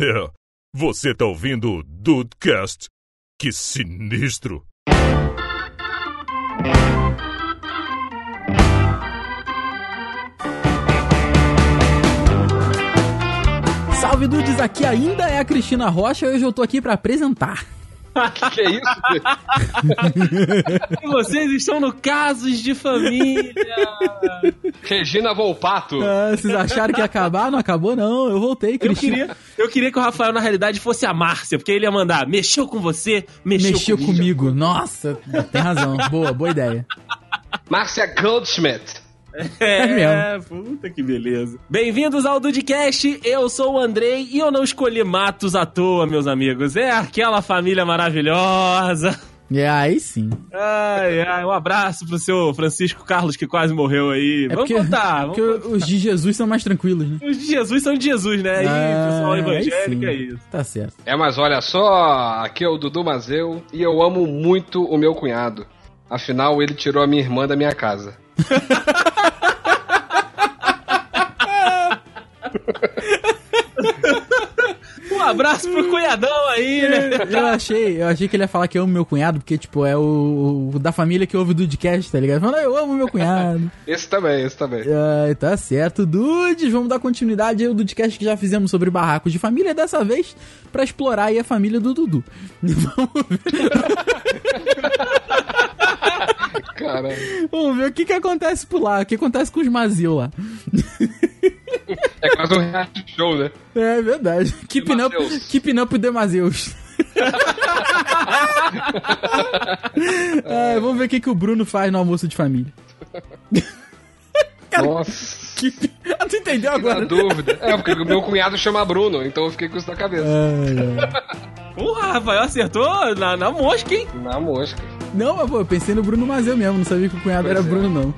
É, você tá ouvindo o Dudecast? Que sinistro! Salve Dudes, aqui ainda é a Cristina Rocha e hoje eu tô aqui pra apresentar. Que, que é isso? e vocês estão no Casos de Família. Regina Volpato. Ah, vocês acharam que ia acabar? Não acabou, não. Eu voltei, Eu Cristina. queria, eu queria que o Rafael, na realidade, fosse a Márcia, porque ele ia mandar, mexeu com você, mexeu, Mexeu comigo. comigo. Nossa, tem razão. Boa, boa ideia. Márcia Goldschmidt. É, puta que beleza. Bem-vindos ao Dudcast, eu sou o Andrei e eu não escolhi Matos à toa, meus amigos. É aquela família maravilhosa. É, aí sim. Ai, ai, um abraço pro seu Francisco Carlos que quase morreu aí. É vamos porque, contar, vamos porque contar. os de Jesus são mais tranquilos, né? Os de Jesus são de Jesus, né? Ah, pessoal aí evangélico é isso. Tá certo. É, mas olha só, aqui é o Dudu Mazeu e eu amo muito o meu cunhado. Afinal, ele tirou a minha irmã da minha casa. Um abraço pro cunhadão aí, né? Eu achei, eu achei que ele ia falar que eu amo meu cunhado, porque, tipo, é o, o da família que ouve o Dudcast, tá ligado? Falando, eu amo meu cunhado. Esse também, esse também. Ai, tá certo, Dudes. Vamos dar continuidade aí ao Dudcast que já fizemos sobre barracos de família, dessa vez pra explorar aí a família do Dudu. Vamos ver, Caramba. vamos ver o que que acontece por lá, o que acontece com os Mazil lá. É quase um reality show, né? É verdade. Keeping up, keeping up with Demazeus. Ai, vamos ver o que, que o Bruno faz no almoço de família. Nossa, Keep... Ah, tu entendeu na agora? dúvida. É, porque o meu cunhado chama Bruno, então eu fiquei com isso na cabeça. Ai, ai. Porra, Rafael acertou na, na mosca, hein? Na mosca. Não, mas pô, eu pensei no Bruno Mazeu mesmo, não sabia que o cunhado Pois era é. Bruno, não.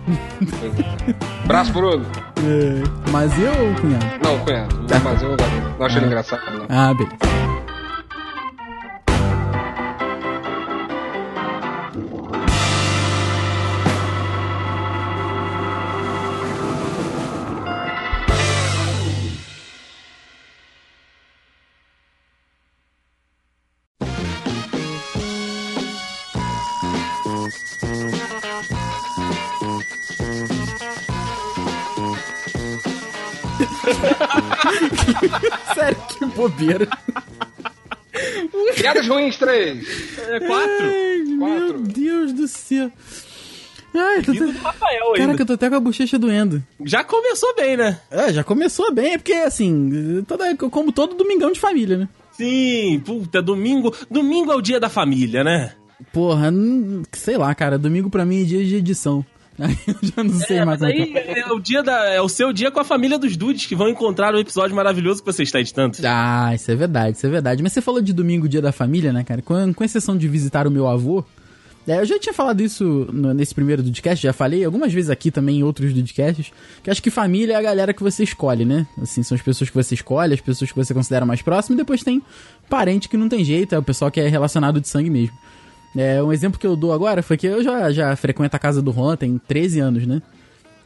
Braço, Bruno. É. Mazeu ou cunhado? Não, cunhado. Tá. Mas eu não. Não acho ele engraçado, não. Ah, beleza. Bobeira. Piadas ruins, três. É quatro. Ai, Quatro. Meu Deus do céu. Ai, tô até... do Rafael ainda. Caraca, eu tô até com a bochecha doendo. Já começou bem, né? É, já começou bem, é porque assim, toda, como todo domingão de família, né? Sim, puta, domingo. Domingo é o dia da família, né? Porra, não- sei lá, cara, domingo pra mim é dia de edição. Aí eu já não sei É, mais mas como é aí é o dia da. É o seu dia com a família dos dudes que vão encontrar o episódio maravilhoso que você está editando. Ah, isso é verdade, isso é verdade. Mas você falou de domingo, dia da família, né, cara? Com, com exceção de visitar o meu avô. é, eu já tinha falado isso no- nesse primeiro Dudcast, já falei algumas vezes aqui também em outros Dudcasts, que acho que família é a galera que você escolhe, né? Assim, são as pessoas que você escolhe, as pessoas que você considera mais próximas, e depois tem parente que não tem jeito, é o pessoal que é relacionado de sangue mesmo. É, um exemplo que eu dou agora foi que eu já, já frequento a casa do Ron tem 13 anos, né?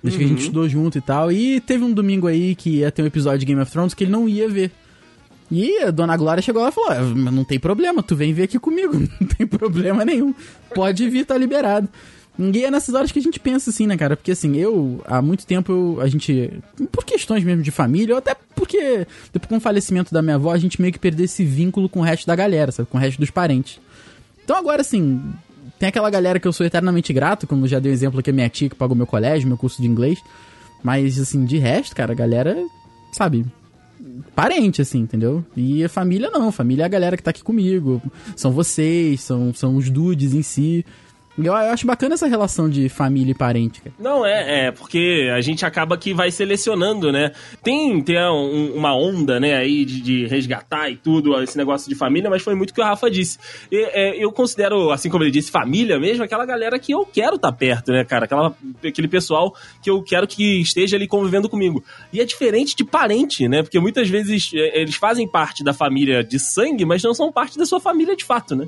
Desde que a gente estudou junto e tal. E teve um domingo aí que ia ter um episódio de Game of Thrones que ele não ia ver. E a dona Glória chegou lá e falou: "Ah, não tem problema, tu vem ver aqui comigo, não tem problema nenhum. Pode vir, tá liberado. E é nessas horas que a gente pensa assim, né, cara? Porque assim, eu, há muito tempo, eu- a gente. Por questões mesmo de família, ou até porque, depois com o falecimento da minha avó, a gente meio que perdeu esse vínculo com o resto da galera, sabe? Com o resto dos parentes. Então agora, assim, tem aquela galera que eu sou eternamente grato, como já dei um exemplo aqui, a minha tia que pagou meu colégio, meu curso de inglês. Mas, assim, de resto, cara, a galera, sabe, parente, assim, entendeu? E a família não, família é a galera que tá aqui comigo. São vocês, são, são os dudes em si. Eu, eu acho bacana essa relação de família e parente, cara. Não, é, é, porque a gente acaba que vai selecionando, né? Tem, tem um- uma onda, né, aí de, de resgatar e tudo, esse negócio de família, mas foi muito o que o Rafa disse. E, é, eu considero, assim como ele disse, família mesmo, aquela galera que eu quero estar perto, né, cara? Aquela, aquele pessoal que eu quero que esteja ali convivendo comigo. E é diferente de parente, né? Porque muitas vezes é, eles fazem parte da família de sangue, mas não são parte da sua família de fato, né?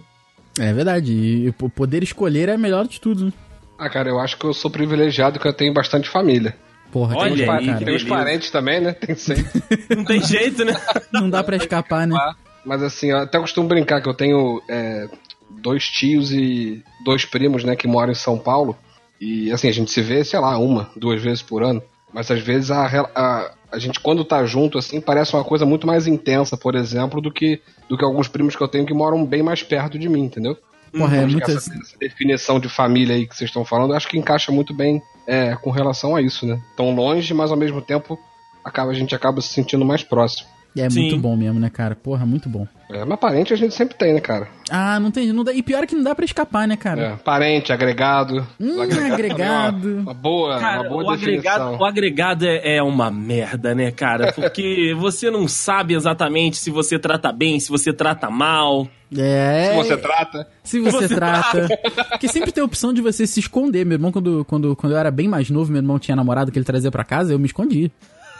É verdade. E o poder escolher é melhor de tudo, né? Ah, cara, eu acho que eu sou privilegiado que eu tenho bastante família. Porra, Olha legal, aí, cara. Tem os parentes também, né? Tem sempre. Não tem jeito, né? Não dá pra escapar, né? Mas assim, eu até costumo brincar que eu tenho é, dois tios e dois primos, né, que moram em São Paulo. E assim, a gente se vê, sei lá, uma, duas vezes por ano. Mas às vezes a, a, a gente, quando tá junto, assim, parece uma coisa muito mais intensa, por exemplo, do que, do que alguns primos que eu tenho que moram bem mais perto de mim, entendeu? Porra, é que muito. essa, essa definição de família aí que vocês estão falando, eu acho que encaixa muito bem é, com relação a isso, né? Tão longe, mas ao mesmo tempo acaba, a gente acaba se sentindo mais próximo. É Sim. muito bom mesmo, né, cara? Porra, muito bom. É, mas parente a gente sempre tem, né, cara? Ah, não tem. Não dá, e pior é que não dá pra escapar, né, cara? É, parente, agregado. Hum, O também é uma- agregado. Uma, boa, Cara, uma boa o definição. agregado, o agregado é, é uma merda, né, cara? Porque você não sabe exatamente se você trata bem, se você trata mal. É. Se você trata. Se você, Você trata. Porque sempre tem a opção de você se esconder. Meu irmão, quando, quando, quando eu era bem mais novo, meu irmão tinha namorado que ele trazia pra casa, eu me escondi.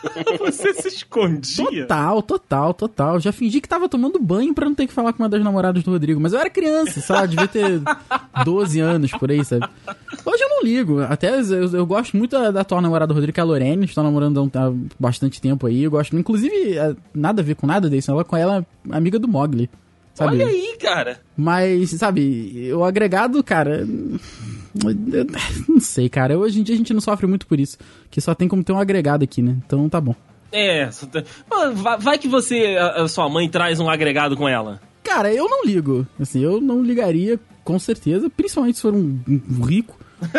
Você se escondia. Total, total, total. Já fingi que tava tomando banho pra não ter que falar com uma das namoradas do Rodrigo. Mas eu era criança, lá, devia ter 12 anos por aí, sabe? Hoje eu não ligo. Até eu, eu gosto muito da, da atual namorada do Rodrigo, que é a Lorene. Estou namorando há, um- há bastante tempo aí. Eu gosto, inclusive, é, nada a ver com nada disso. Ela com ela é amiga do Mogli. Sabe? Olha aí, cara. Mas, sabe, o agregado, cara. Eu- não sei, cara. Hoje em dia a gente não sofre muito por isso. Que só tem como ter um agregado aqui, né? Então tá bom. É, vai, que você, a, sua mãe, traz um agregado com ela. Cara, eu não ligo. Assim, eu não ligaria, com certeza. Principalmente se for um, um rico.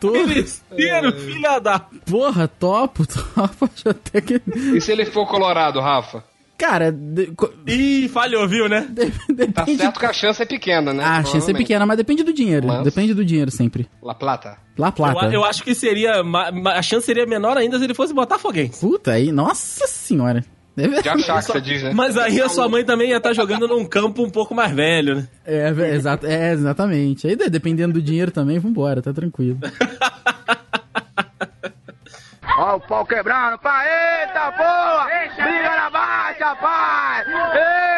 Tô, Besteira, filha da. porra, topo, topo. Até que. E se ele for colorado, Rafa? Cara, de- Ih, falhou, viu, né? de- Tá depende. certo que a chance é pequena, né? Ah, a chance é pequena, mas depende do dinheiro. Mas- Depende do dinheiro sempre. La Plata. Lá Plata. Eu, eu acho que seria. A chance seria menor ainda se ele fosse botafoguense. Puta aí, nossa senhora. É De achar que você diz, né? Mas aí a sua mãe também ia estar jogando num campo um pouco mais velho, né? É, é, exato, é, exatamente. Aí, dependendo do dinheiro também, vambora, tá tranquilo. Ó o pau quebrando, pai. Eita porra! Briga na baixa, pai!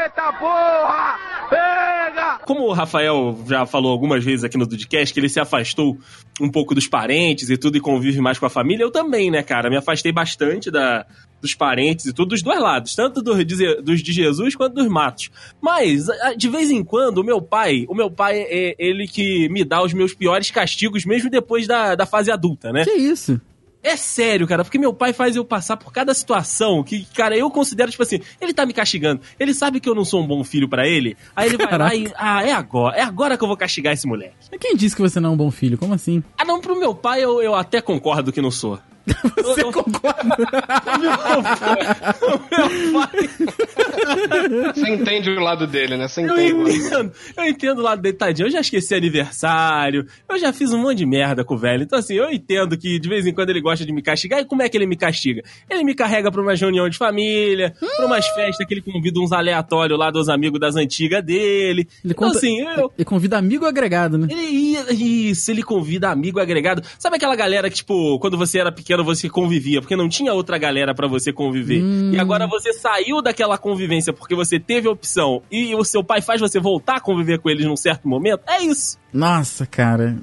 Eita porra! Pega! Como o Rafael já falou algumas vezes aqui no Dudcast, que ele se afastou um pouco dos parentes e tudo e convive mais com a família, eu também, né, cara? Me afastei bastante da, dos parentes e tudo, dos dois lados, tanto do, de- dos de Jesus quanto dos matos. Mas, de vez em quando, o meu pai, o meu pai é ele que me dá os meus piores castigos, mesmo depois da, da fase adulta, né? Que isso? É sério, cara, porque meu pai faz eu passar por cada situação que, cara, eu considero, tipo assim, ele tá me castigando. Ele sabe que eu não sou um bom filho pra ele. Aí ele vai lá Caraca. e. Ah, é agora. É agora que eu vou castigar esse moleque. Mas Quem disse que você não é um bom filho? Como assim? Ah, não, pro meu pai eu, eu até concordo que não sou. Você eu- concorda? O meu pai. Você entende o lado dele, né? Você Eu entende. dele. entendo, eu entendo o lado dele, tadinho. Eu já esqueci aniversário, eu já fiz um monte de merda com o velho. Então, assim, eu entendo que de vez em quando ele gosta de me castigar. E como é que ele me castiga? Ele me carrega pra uma reunião de família, pra umas festas que ele convida uns aleatórios lá dos amigos das antigas dele. Ele, então, conta, assim, eu. ele convida amigo agregado, né? Ele isso, ele convida amigo agregado. Sabe aquela galera que, tipo, quando você era pequeno você convivia, porque não tinha outra galera pra você conviver. Hum. E agora você saiu daquela convivência porque você teve a opção e o seu pai faz você voltar a conviver com eles num certo momento. É isso. Nossa, cara.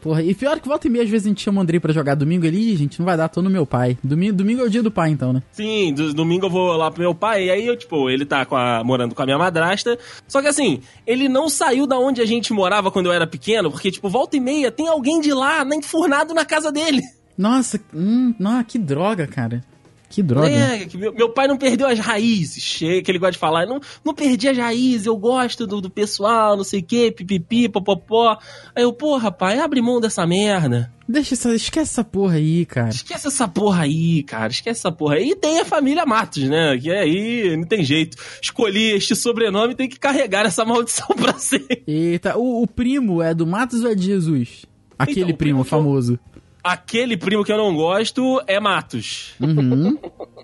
Porra, e pior que volta e meia, às vezes a gente chama o Andrei pra jogar domingo ali, gente, não vai dar, tô no meu pai. Domingo, domingo é o dia do pai, então, né? Sim, do- domingo eu vou lá pro meu pai, e aí eu, tipo, ele tá com a- morando com a minha madrasta. Só que assim, ele não saiu da onde a gente morava quando eu era pequeno, porque, tipo, volta e meia tem alguém de lá na- enfurnado na casa dele. Nossa, hum, não, que droga, cara. Que droga. É, que meu, meu pai não perdeu as raízes, que ele gosta de falar. Não, não perdi as raízes, eu gosto do, do pessoal, não sei o que, pipipi, popopó. Aí eu, porra, pai, abre mão dessa merda. Deixa essa, esquece essa porra aí, cara. Esquece essa porra aí, cara. Esquece essa porra aí. E tem a família Matos, né? Que aí não tem jeito. Escolhi este sobrenome tem que carregar essa maldição pra sempre. Eita, o, o primo é do Matos ou é de Jesus? Aquele Então, primo primo famoso. Aquele primo que eu não gosto é Matos. Uhum.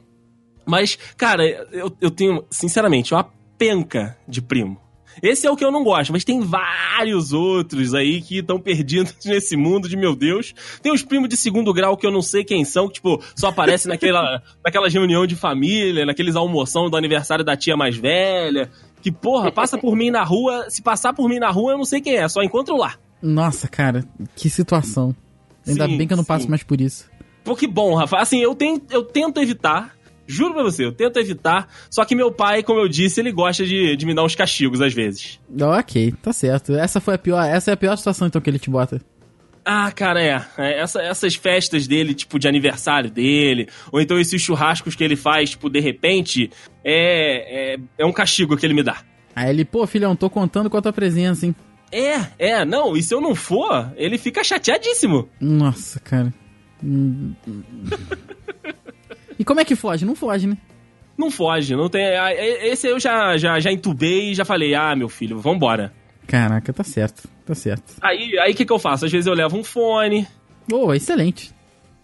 Mas, cara, eu, eu tenho, sinceramente, uma penca de primo. Esse é o que eu não gosto, mas tem vários outros aí que estão perdidos nesse mundo de meu Deus. Tem os primos de segundo grau que eu não sei quem são, que, tipo, só aparecem naquela, naquelas reunião de família, naqueles almoção do aniversário da tia mais velha. Que, porra, passa por mim na rua. Se passar por mim na rua, eu não sei quem é, só encontro lá. Nossa, cara, que situação. Ainda Sim, bem que eu não passo sim. mais por isso. Pô, que bom, Rafa. Assim, eu, ten- eu tento evitar. Juro pra você, eu tento evitar. Só que meu pai, como eu disse, ele gosta de, de me dar uns castigos às vezes. Ok, tá certo. Essa foi a pior, essa é a pior situação então que ele te bota. Ah, cara, é. É, essa- essas festas dele, tipo, de aniversário dele, ou então esses churrascos que ele faz, tipo, de repente, é, é, é um castigo que ele me dá. Aí ele, pô, filhão, tô contando com a tua presença, hein? É, é, não, e se eu não for, ele fica chateadíssimo. Nossa, cara. E como é que foge? Não foge, né? Não foge, não tem. ah, Esse eu já, já, já entubei e já falei, ah, meu filho, vambora. Caraca, tá certo, tá certo. Aí, aí o que, que eu faço? Às vezes eu levo um fone Ô, excelente.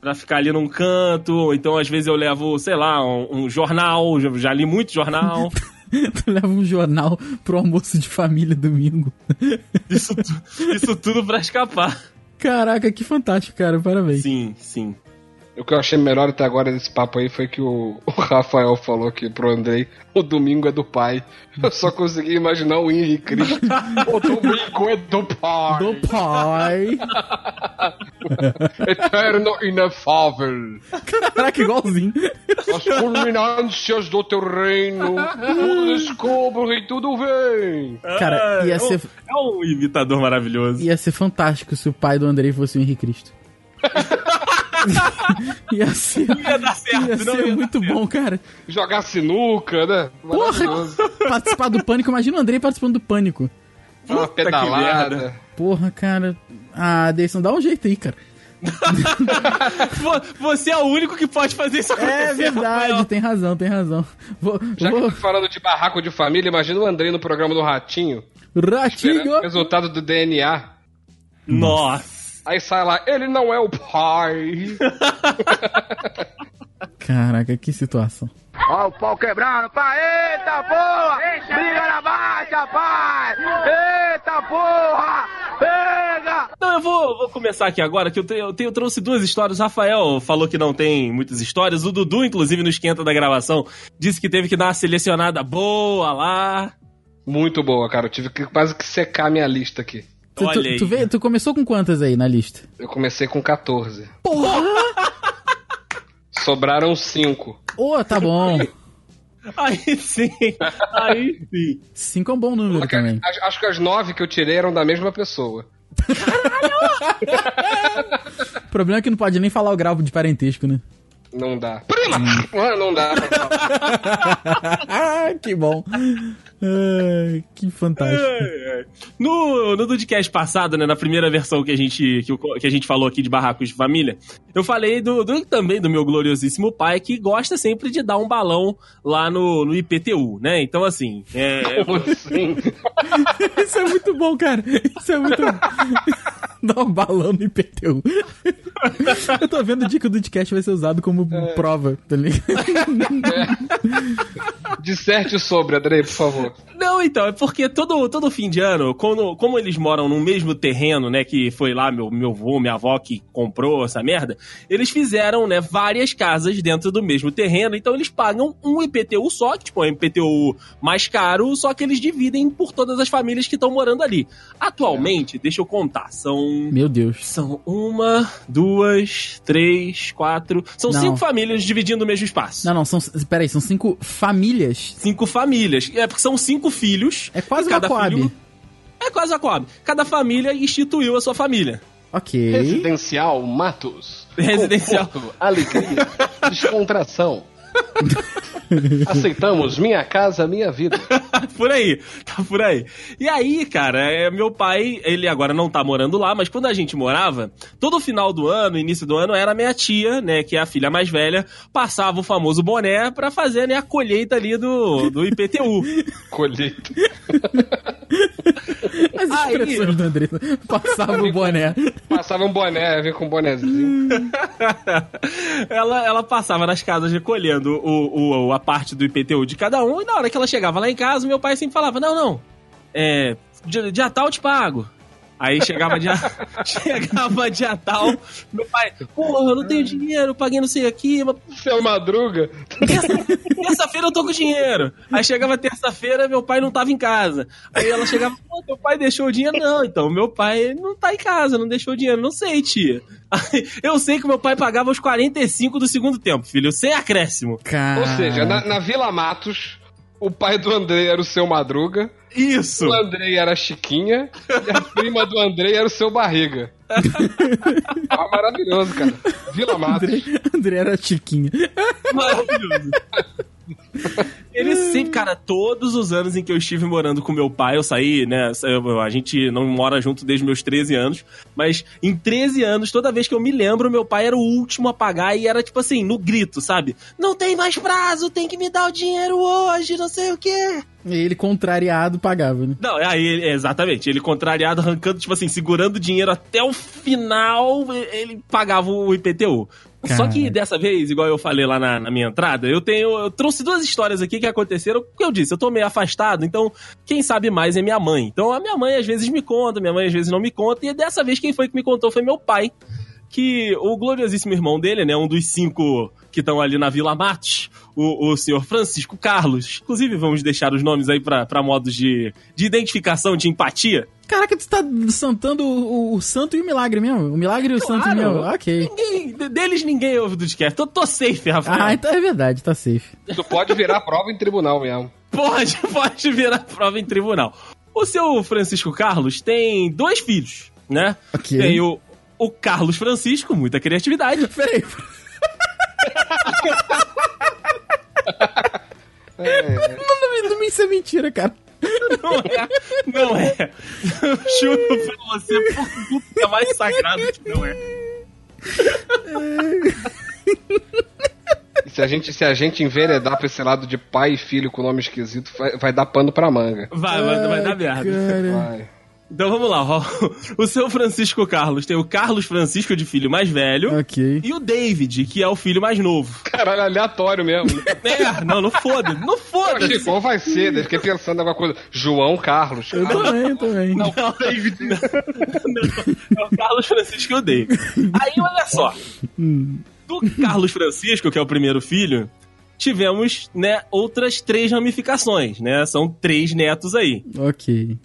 pra ficar ali num canto, ou então às vezes eu levo, sei lá, um, um jornal, já, já li muito jornal. tu leva um jornal pro almoço de família domingo. isso, isso tudo pra escapar. Caraca, que fantástico, cara. Parabéns. Sim, sim. O que eu achei melhor até agora desse papo aí foi que o, o Rafael falou que pro Andrei o domingo é do pai. Eu só consegui imaginar o Henrique Cristo. o domingo é do pai. Do pai. Eterno inefável. Caraca, igualzinho. As culminâncias do teu reino. Tudo descobre e tudo vem. Cara, Ah, ia é um- ser- É um imitador maravilhoso. Ia ser fantástico se o pai do Andrei fosse o Henrique Cristo. ia ser, Ia dar certo, ia não ser ia dar muito bom, cara. Jogar sinuca, né? Maravilhoso. Participar do pânico, imagina o Andrei participando do pânico. Uma Puta que pedalada. Porra, cara. Ah, Deison, dá um jeito aí, cara. Vo- Você é o único que pode fazer isso acontecer. É verdade, Rafael. tem razão, tem razão. Vou, Já que vou... eu tô falando de barraco de família, imagina o Andrei no programa do Ratinho. Ratinho! resultado do DNA. Nossa. Aí sai lá, ele não é o pai. Caraca, que situação. Ó o pau quebrando, pai. Eita porra! Briga na baixa, pai! Eita porra! Pega! Não, eu vou, vou começar aqui agora, que eu, te- eu, tenho- eu trouxe duas histórias. O Rafael falou que não tem muitas histórias. O Dudu, inclusive, no esquenta da gravação, disse que teve que dar uma selecionada boa lá. Muito boa, cara. Eu tive que quase que secar minha lista aqui. Tu, Olha aí. tu, vê- tu começou com quantas aí na lista? Eu comecei com 14. Porra! Sobraram 5. Ô, tá bom. Aí sim, aí sim. Cinco é um bom número também. Acho, acho que as 9 que eu tirei eram da mesma pessoa. O problema é que não pode nem falar o grau de parentesco, né? Não dá. Prima! Ah, Não dá ah, que bom. Ai, que fantástico. É, é. No, no Dudcast passado, né, na primeira versão que a gente, que, que a gente falou aqui de Barracos de Família, eu falei do, do- também do meu gloriosíssimo pai, que gosta sempre de dar um balão lá no, no IPTU, né? Então, assim, é, Como assim? Isso é muito bom, cara. Isso é muito bom. Dá um balão no IPTU. Eu tô vendo o dia que o Dudcast vai ser usado como prova, tá ligado? Disserte sobre, Andrei, por favor. Não, então, é porque todo, todo fim de ano, quando, como eles moram no mesmo terreno, né, que foi lá meu, meu avô, minha avó que comprou essa merda, eles fizeram, né, várias casas dentro do mesmo terreno, então eles pagam um IPTU só, que tipo, é um IPTU mais caro, só que eles dividem por todas as famílias que estão morando ali. Atualmente, deixa eu contar, são... Meu Deus. São uma, duas, três, quatro... São Não. cinco famílias dividindo o mesmo espaço. Não, não, são. Peraí, são cinco famílias. Cinco famílias. É porque são cinco filhos. É quase uma cada Coab. filho- É quase uma Coab. Cada família instituiu a sua família. Ok. Residencial Matos. Residencial. Conforto, alegria, descontração. Aceitamos Minha Casa Minha Vida. por aí, tá por aí. E aí, cara, é, meu pai, ele agora não tá morando lá, mas quando a gente morava, todo final do ano, início do ano, era minha tia, né, que é a filha mais velha, passava o famoso boné pra fazer, né, a colheita ali do, do IPTU. Colheita. As Aí- expressões do André. Passava o boné. Passava um boné, vinha com um bonézinho. ela, ela passava nas casas recolhendo o, o- a parte do IPTU de cada um, e na hora que ela chegava lá em casa, meu pai sempre falava: Não, não, é. Dia, dia tal eu te pago. Aí chegava dia, chegava dia tal, meu pai, porra, eu não tenho dinheiro, paguei não sei aqui, mas Seu Madruga. terça-feira eu tô com dinheiro. Aí chegava terça-feira, meu pai não tava em casa. Aí ela chegava, pô, teu pai deixou o dinheiro? Não, então, meu pai não tá em casa, não deixou o dinheiro. Não sei, tia. Aí, eu sei que meu pai pagava os 45 do segundo tempo, filho, sem acréscimo. Cara. Ou seja, na, na Vila Matos, o pai do Andrei era o seu Madruga, Isso! o Andrei era a Chiquinha e a prima do Andrei era o seu Barriga. ah, maravilhoso, cara. Vila Matos. André, André era chiquinha. Maravilhoso. Ele sempre, cara, todos os anos em que eu estive morando com meu pai, eu saí, né? eu- a gente não mora junto desde meus 13 anos, mas em 13 anos, toda vez que eu me lembro, meu pai era o último a pagar e era tipo assim, no grito, sabe? Não tem mais prazo, tem que me dar o dinheiro hoje, não sei o quê. E ele, contrariado, pagava, né? Não, aí, exatamente, ele contrariado, arrancando, tipo assim, segurando o dinheiro até o final, ele pagava o IPTU. Só que Cara. dessa vez, igual eu falei lá na, na minha entrada, eu tenho. Eu trouxe duas histórias aqui que aconteceram. Porque eu disse, eu tô meio afastado, então quem sabe mais é minha mãe. Então a minha mãe às vezes me conta, minha mãe às vezes não me conta. E dessa vez quem foi que me contou foi meu pai. Que o gloriosíssimo irmão dele, né? Um dos cinco que estão ali na Vila Matos, o, o senhor Francisco Carlos. Inclusive, vamos deixar os nomes aí pra pra modos de, de identificação, de empatia. Caraca, tu tá santando o, o santo e o milagre mesmo? O milagre e o santo Claro. mesmo? Ok. Ninguém, de- deles ninguém ouve do podcast. Tô, tô safe, Rafael. Ah, então é verdade, tá safe. Tu pode virar prova em tribunal mesmo. Pode, pode virar prova em tribunal. O seu Francisco Carlos tem dois filhos, né? Ok. Tem o, o Carlos Francisco, muita criatividade. Peraí. Não, não, não, isso é mentira, cara. Não é, não é. Eu juro pra você, por tudo que é mais sagrado que não é. E se a gente, se a gente enveredar pra esse lado de pai e filho com nome esquisito, vai, vai dar pano pra manga. Vai, vai, vai dar merda. Vai. Então vamos lá, ó. O seu Francisco Carlos tem o Carlos Francisco de filho mais velho Ok. e o David, que é o filho mais novo. Caralho, aleatório mesmo. É, não, não foda, não Eu foda. achei qual vai ser, daí fiquei pensando em alguma coisa. João Carlos. Eu também, eu também. Não, David. Não, é o Carlos Francisco e o David. Aí, olha só. Do Carlos Francisco, que é o primeiro filho, tivemos, né, outras três ramificações, né? São três netos aí. Ok.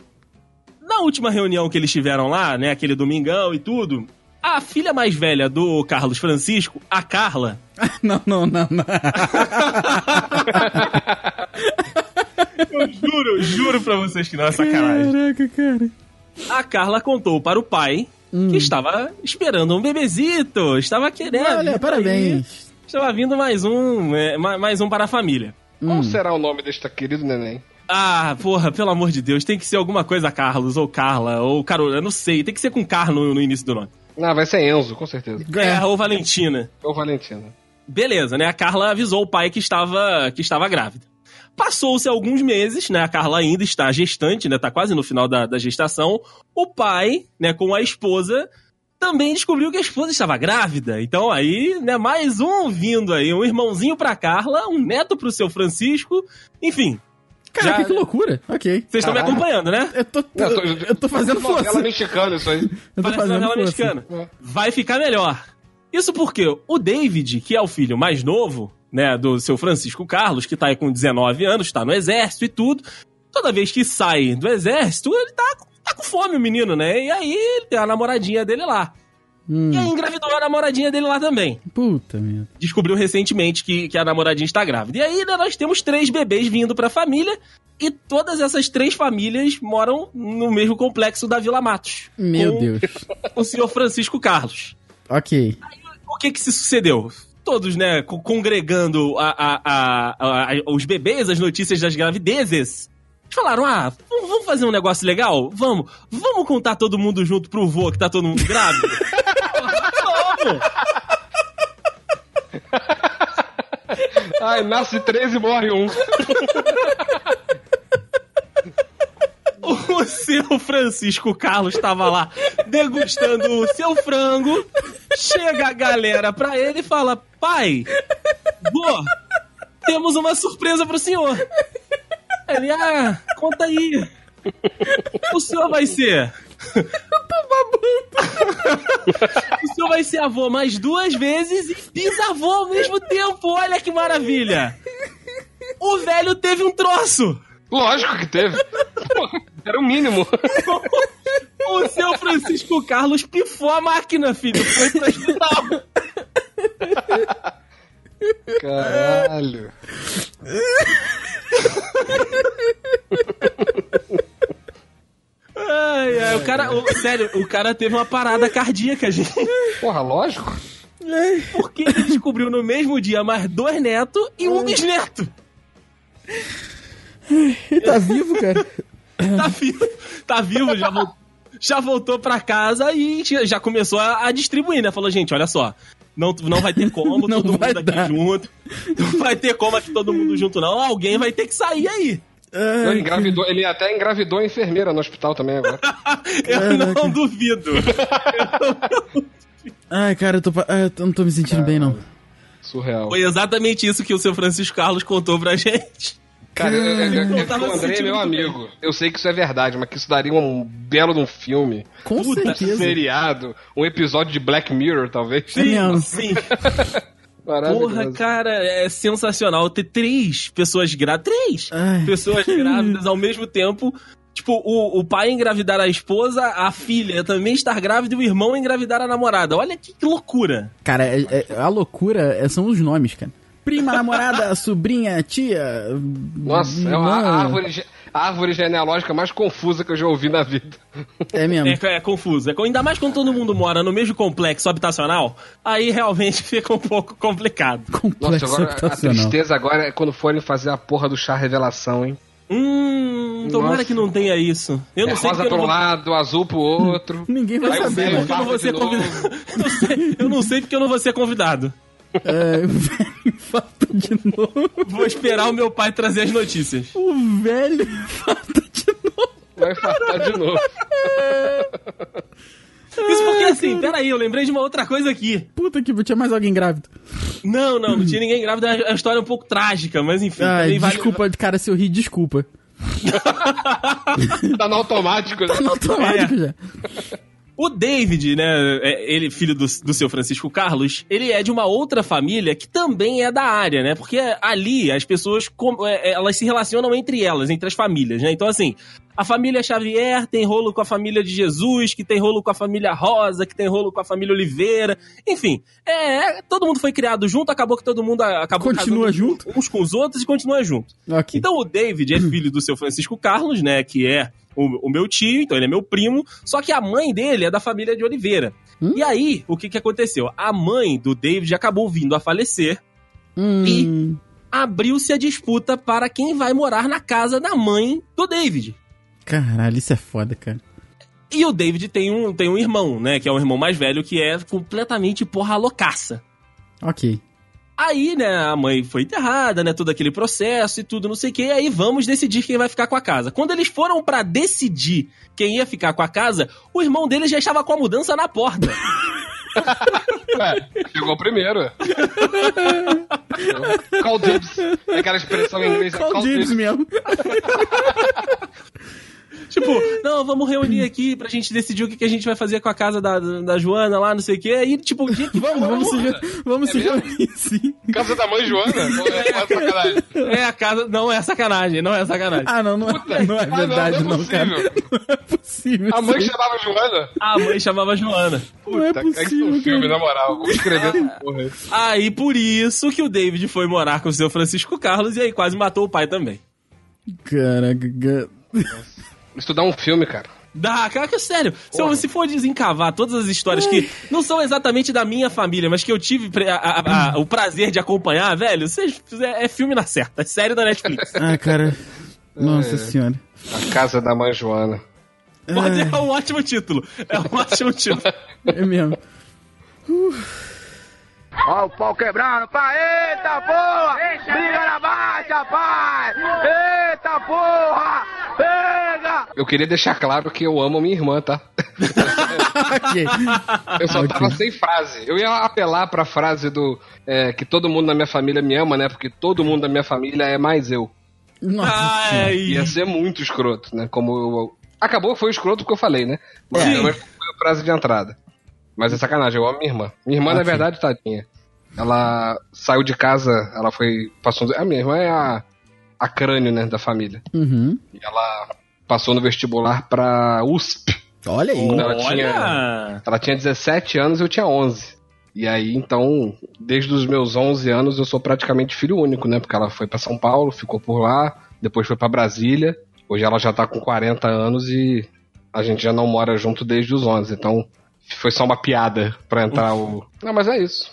Na última reunião que eles tiveram lá, né, aquele domingão e tudo, a filha mais velha do Carlos Francisco, a Carla, Não, não, não, não. eu juro, juro pra vocês que não é sacanagem. Caraca, cara. A Carla contou para o pai que estava esperando um bebezito, estava querendo. Olha, Aí, parabéns. Estava vindo mais um, é, ma- mais um para a família. Qual será o nome deste querido neném? Ah, porra, pelo amor de Deus, tem que ser alguma coisa Carlos, ou Carla, ou Carol, eu não sei, tem que ser com Car no, no início do nome. Ah, vai ser Enzo, com certeza. É, ou Valentina. Ou Valentina. Beleza, né? A Carla avisou o pai que estava, que estava grávida. Passou-se alguns meses, né? A Carla ainda está gestante, né? Tá quase no final da, da gestação. O pai, né, com a esposa, também descobriu que a esposa estava grávida. Então aí, né, mais um vindo aí, um irmãozinho pra Carla, um neto pro seu Francisco. Enfim, Caraca, Já- que loucura. Ok. vocês estão me acompanhando, né? Eu tô, Não, eu, eu tô fazendo Novela força. mexicana isso aí. Eu tô Parece fazendo novela força. mexicana. Vai ficar melhor. Isso porque o David, que é o filho mais novo, né, do seu Francisco Carlos, que tá aí com 19 anos, tá no exército e tudo, toda vez que sai do exército, ele tá, tá com fome, o menino, né? E aí ele tem a namoradinha dele lá. Hum, E aí engravidou a namoradinha dele lá também. puta merda. Descobriu recentemente que, que a namoradinha está grávida. E aí né, nós temos três bebês vindo pra família. E todas essas três famílias moram no mesmo complexo da Vila Matos. Meu com Deus. O senhor Francisco Carlos. Ok. O que que se sucedeu? Todos, né, co- congregando a, a- a- os bebês, as notícias das gravidezes. Falaram, ah, vamos vamos fazer um negócio legal? Vamos. Vamos contar todo mundo junto pro vô que tá todo mundo grávido? vamos! Ai, nasce três e morre um. O seu Francisco Carlos estava lá degustando o seu frango. Chega a galera pra ele e fala: Pai, vô, temos uma surpresa pro senhor. Ele, ah, conta aí. O senhor vai ser O senhor vai ser avô mais duas vezes e bisavô ao mesmo tempo. Olha que maravilha. O velho teve um troço. Lógico que teve. Era o mínimo. O seu Francisco Carlos pifou a máquina, filho. Foi pro hospital. Caralho. Ai, ai, o sério, o cara teve uma parada cardíaca, gente. Porra, lógico. Porque ele descobriu no mesmo dia mais dois netos e um bisneto. Ele tá vivo, cara. Tá vivo, tá vivo, já voltou, já voltou pra casa e já começou a, a distribuir, né? Falou, gente, olha só. Não, não vai ter como, Não todo vai mundo aqui dar. junto. Não vai ter como aqui todo mundo junto, não. Alguém vai ter que sair aí. Ele, engravidou, ele até engravidou a enfermeira no hospital também agora. Eu não duvido. Ai, cara, eu, tô, eu não tô me sentindo bem, não. Surreal. Foi exatamente isso que o seu Francisco Carlos contou pra gente. Cara, eu, eu, eu, Eu eu, tava o André é meu amigo. Eu sei que isso é verdade, mas que isso daria um belo de um filme, Com Puta, um certeza. seriado, um episódio de Black Mirror, talvez. É mesmo. sim. Porra, cara, é sensacional ter três pessoas grávidas. Três Ai. pessoas grávidas ao mesmo tempo. Tipo, o, o pai engravidar a esposa, a filha também estar grávida e o irmão engravidar a namorada. Olha que loucura. Cara, é- é- a loucura é- são os nomes, cara. Prima, namorada, sobrinha, tia. Nossa, é irmã. a árvore, ge- a árvore genealógica mais confusa que eu já ouvi na vida. É mesmo. É, é confuso. É, ainda mais quando todo mundo mora no mesmo complexo habitacional, aí realmente fica um pouco complicado. Nossa, Complexo agora a habitacional. tristeza agora é quando forem fazer a porra do chá revelação, hein? Hum, tomara Nossa. que não tenha isso. Eu É não sei rosa pro não vou... lado, azul pro outro. Ninguém vai Aí saber, né? porque eu não vou ser convidado. Eu não sei- eu não sei porque eu não vou ser convidado. É, o velho falta de novo. Vou esperar o meu pai trazer as notícias. O velho falta de novo. Vai faltar de novo. Isso porque assim, peraí, eu lembrei de uma outra coisa aqui. Puta que tinha mais alguém grávido. Não, não, não tinha ninguém grávida, a história é um pouco trágica, mas enfim. Ai, vale- desculpa, cara, se eu rir, desculpa. Tá no automático, né? Tá no automático já. O David, né, é- ele, filho do, do seu Francisco Carlos, ele é de uma outra família que também é da área, né? Porque ali as pessoas, é, é, elas se relacionam entre elas, entre as famílias, né? Então, assim, a família Xavier tem rolo com a família de Jesus, que tem rolo com a família Rosa, que tem rolo com a família Oliveira. Enfim, é, todo mundo foi criado junto, acabou que todo mundo acabou Continua junto? uns com os outros e continua junto. Ok. Então o David é filho do seu Francisco Carlos, né? Que é o, o meu tio, então ele é meu primo. Só que a mãe dele é da família de Oliveira. Hum? E aí, o que que aconteceu? A mãe do David acabou vindo a falecer. Hum, Abriu-se a disputa para quem vai morar na casa da mãe do David. Caralho, isso é foda, cara. E o David tem um, tem um irmão, né? Que é um irmão mais velho que é completamente porra loucaça. Ok. Aí, né, a mãe foi enterrada, né, todo aquele processo e tudo, não sei o que, aí vamos decidir quem vai ficar com a casa. Quando eles foram pra decidir quem ia ficar com a casa, o irmão dele já estava com a mudança na porta. Ué, chegou primeiro. call dibs. É aquela expressão em inglês. é Call dibs mesmo. tipo, não, vamos reunir aqui pra gente decidir o que, que a gente vai fazer com a casa da, da Joana lá, não sei o que. Aí, tipo, que Vamos, vamos se, re- vamos se mesmo? reunir, sim. Casa da mãe Joana? É sacanagem? é a casa. Não é sacanagem, não é sacanagem. Ah, não, não é, não é não, verdade, não é não, cara. possível. Não é possível. A mãe isso. chamava Joana? A mãe chamava Joana. Não é Puta, que possível, um filme, cara. na moral. Como escrever essa porra aí? Aí, por isso que o David foi morar com o seu Francisco Carlos e aí quase matou o pai também. Caraca, cara. Dá um filme, cara. Dá, cara, que sério. Se, eu, se for desencavar todas as histórias que não são exatamente da minha família, mas que eu tive a- a- a- o prazer de acompanhar, velho, vocês- é, é filme na certa, é série da Netflix. Ah, cara. Nossa É. senhora. A casa da mãe Joana. Pode é um ótimo título. É um ótimo título. É mesmo. Ó o pau quebrando, pai. Eita porra! Briga na baixa, pai! Eita porra! Pega! Eu queria deixar claro que eu amo minha irmã, tá? Eu só tava sem frase. Eu ia apelar pra frase do é, que todo mundo na minha família me ama, né? Porque todo mundo da minha família é mais eu. Nossa. Ai, Ia ser muito escroto, né? Como eu... Acabou, foi escroto porque eu falei, né? Mas É. foi a frase de entrada. Mas é sacanagem, eu amo minha irmã. Minha irmã, Ah, na verdade, tadinha. Ela saiu de casa, ela foi. Passou. A minha irmã é a, a crânio, né, da família. Uhum. E ela passou no vestibular pra USP. Olha aí. Quando ela Olha! Ela tinha 17 anos, eu tinha 11. E aí, então, desde os meus 11 anos, eu sou praticamente filho único, né? Porque ela foi pra São Paulo, ficou por lá, depois foi pra Brasília. Hoje ela já tá com 40 anos e a gente já não mora junto desde os 11. Então, foi só uma piada pra entrar o. Não, mas é isso.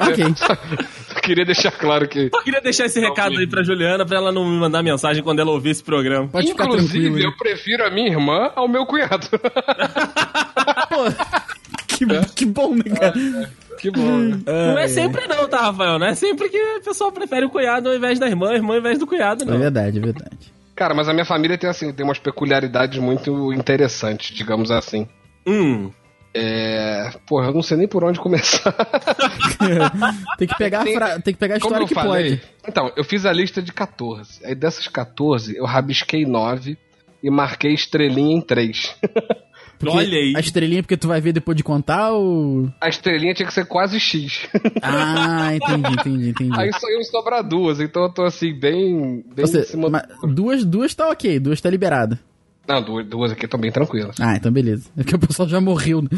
Ok. Eu queria deixar claro que. Eu queria deixar esse recado aí pra Juliana, pra ela não me mandar mensagem quando ela ouvir esse programa. Pode ficar Inclusive, eu prefiro a minha irmã ao meu cunhado. Pô, que, que bom, né, cara? que bom, né? Não é sempre não, tá, Rafael? Não é sempre que o pessoal prefere o cunhado ao invés da irmã, a irmã ao invés do cunhado, É não. verdade, é verdade. Cara, mas a minha família tem assim, tem umas peculiaridades muito interessantes, digamos assim. Hum. É. Porra, eu não sei nem por onde começar. Tem que pegar a, Tem- fra- tem que pegar a história que falei. pode. Então, eu fiz a lista de 14. Aí dessas 14, eu rabisquei 9 e marquei estrelinha em 3. Porque Olha aí. A estrelinha porque tu vai ver depois de contar ou. A estrelinha tinha que ser quase X. Ah, entendi, entendi, entendi. Aí só iam sobrar duas, então eu tô assim, bem. bem Você, em cima. duas, duas tá ok, duas tá liberada. Não, duas, duas aqui estão bem tranquilas. Ah, então beleza. É que o pessoal já morreu. né?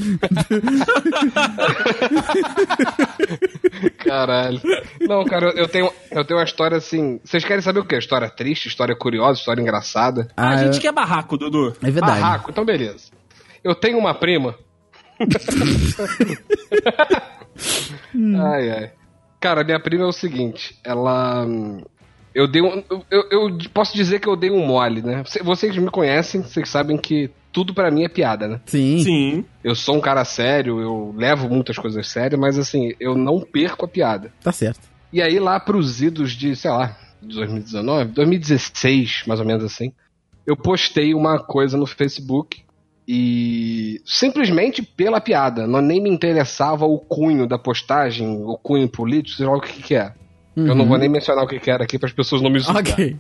Caralho. Não, cara, eu- tenho, eu tenho uma história assim. Vocês querem saber o quê? História triste, história curiosa, história engraçada? a Ah, gente quer barraco, Dudu. é verdade. Barraco, então beleza. Eu tenho uma prima. ai, ai. Cara, minha prima é o seguinte, ela. Eu dei um. Eu, eu posso dizer que eu dei um mole, né? Cê- Vocês me conhecem, vocês sabem que tudo pra mim é piada, né? Sim. Sim. Eu sou um cara sério, eu levo muitas coisas sérias, mas assim, eu não perco a piada. Tá certo. E aí, lá pros idos de, sei lá, 2019, 2016, mais ou menos assim, eu postei uma coisa no Facebook e simplesmente pela piada, não nem me interessava o cunho da postagem, o cunho político, sei lá o que que é. Eu não vou nem mencionar o que que era aqui para as pessoas não me julgarem. Ok.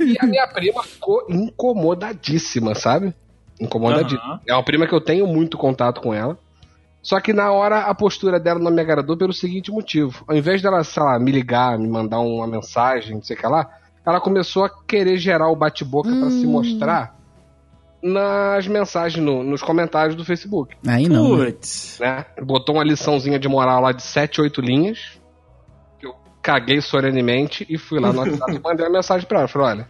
E a minha prima ficou incomodadíssima, sabe? Incomodadíssima. Aham. É uma prima que eu tenho muito contato com ela. Só que na hora a postura dela não me agradou pelo seguinte motivo. Ao invés dela, sei lá, me ligar, me mandar uma mensagem, não sei o que lá, ela começou a querer gerar o bate-boca pra se mostrar nas mensagens, no- nos comentários do Facebook. Aí não. né? Putz. Né? Botou uma liçãozinha de moral lá de 7, 8 linhas. Caguei solenemente e fui lá no WhatsApp e mandei uma mensagem pra ela. Falei, olha,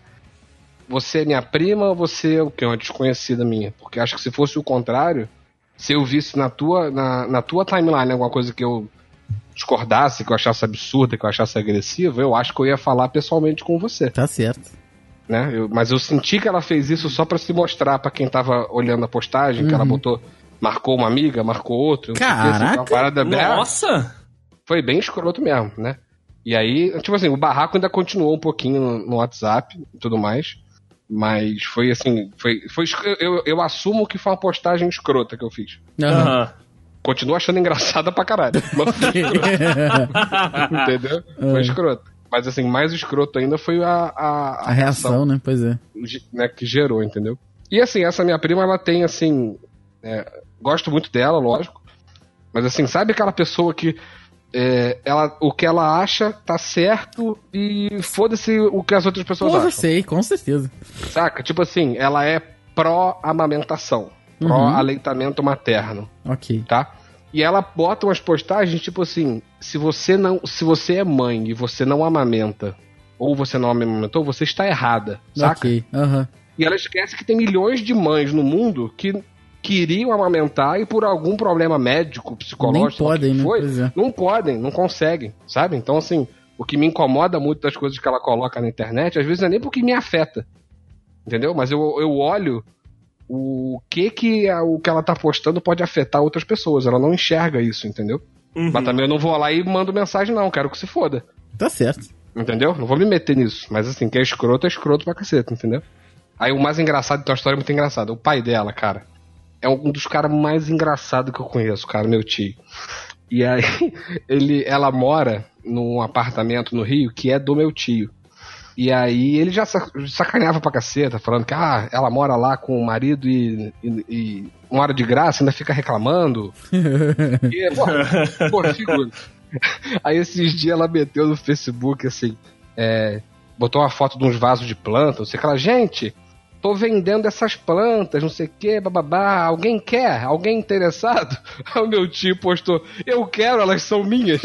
você é minha prima ou você é o que? Uma desconhecida minha? Porque acho que se fosse o contrário, se eu visse na tua, na, na tua timeline alguma coisa que eu discordasse, que eu achasse absurda, que eu achasse agressiva, eu acho que eu ia falar pessoalmente com você, Tá certo. né? Eu- mas eu senti que ela fez isso só pra se mostrar pra quem tava olhando a postagem, que ela botou, marcou uma amiga, marcou outra. não sei o que, assim, Caraca! uma parada Nossa! foi bem escroto mesmo, né? E aí, tipo assim, o barraco ainda continuou um pouquinho no, no WhatsApp e tudo mais. Mas foi assim, foi, foi eu, eu assumo que foi uma postagem escrota que eu fiz. Aham. Aham. Continuo achando engraçada pra caralho. Mas foi entendeu? Foi escroto. Mas assim, mais escroto ainda foi a, a, A reação, né? Pois é. né, que gerou, entendeu? E assim, essa minha prima, ela tem assim. é, gosto muito dela, lógico. Mas assim, sabe aquela pessoa que é, ela, o que ela acha tá certo e foda-se o que as outras pessoas Porra, acham. sei, com certeza. Saca? Tipo assim, ela é pró-amamentação, Uhum. pró-aleitamento materno, Ok. tá? E ela bota umas postagens tipo assim: se você não, se você é mãe e você não amamenta, ou você não amamentou, você está errada, saca? Ok. Aham. E ela esquece que tem milhões de mães no mundo que queriam amamentar e por algum problema médico, psicológico, Nem podem, né? foi, Pois é. não podem, não conseguem, sabe? Então, assim, o que me incomoda muito das coisas que ela coloca na internet, às vezes não é nem porque me afeta, entendeu? Mas eu, eu olho o que que a- o que ela tá postando pode afetar outras pessoas, ela não enxerga isso, entendeu? Uhum. Mas também eu não vou lá e mando mensagem não, quero que se foda. Tá certo. Entendeu? Não vou me meter nisso. Mas assim, que é escroto, é escroto pra caceta, entendeu? Aí o mais engraçado, tem uma história muito engraçada. O pai dela, cara, é um dos caras mais engraçados que eu conheço, cara, meu tio. E aí, ele, ela mora num apartamento no Rio que é do meu tio. E aí ele já sa- sacaneava pra caceta, falando que ah, ela mora lá com o marido e, e, e mora de graça, ainda fica reclamando. E, porra, porra, figura. Aí esses dias ela meteu no Facebook assim, é, botou uma foto de uns vasos de planta, não sei o que ela, gente, tô vendendo essas plantas, não sei o que, bababá, alguém quer? Alguém interessado? Aí o meu tio postou, eu quero, elas são minhas.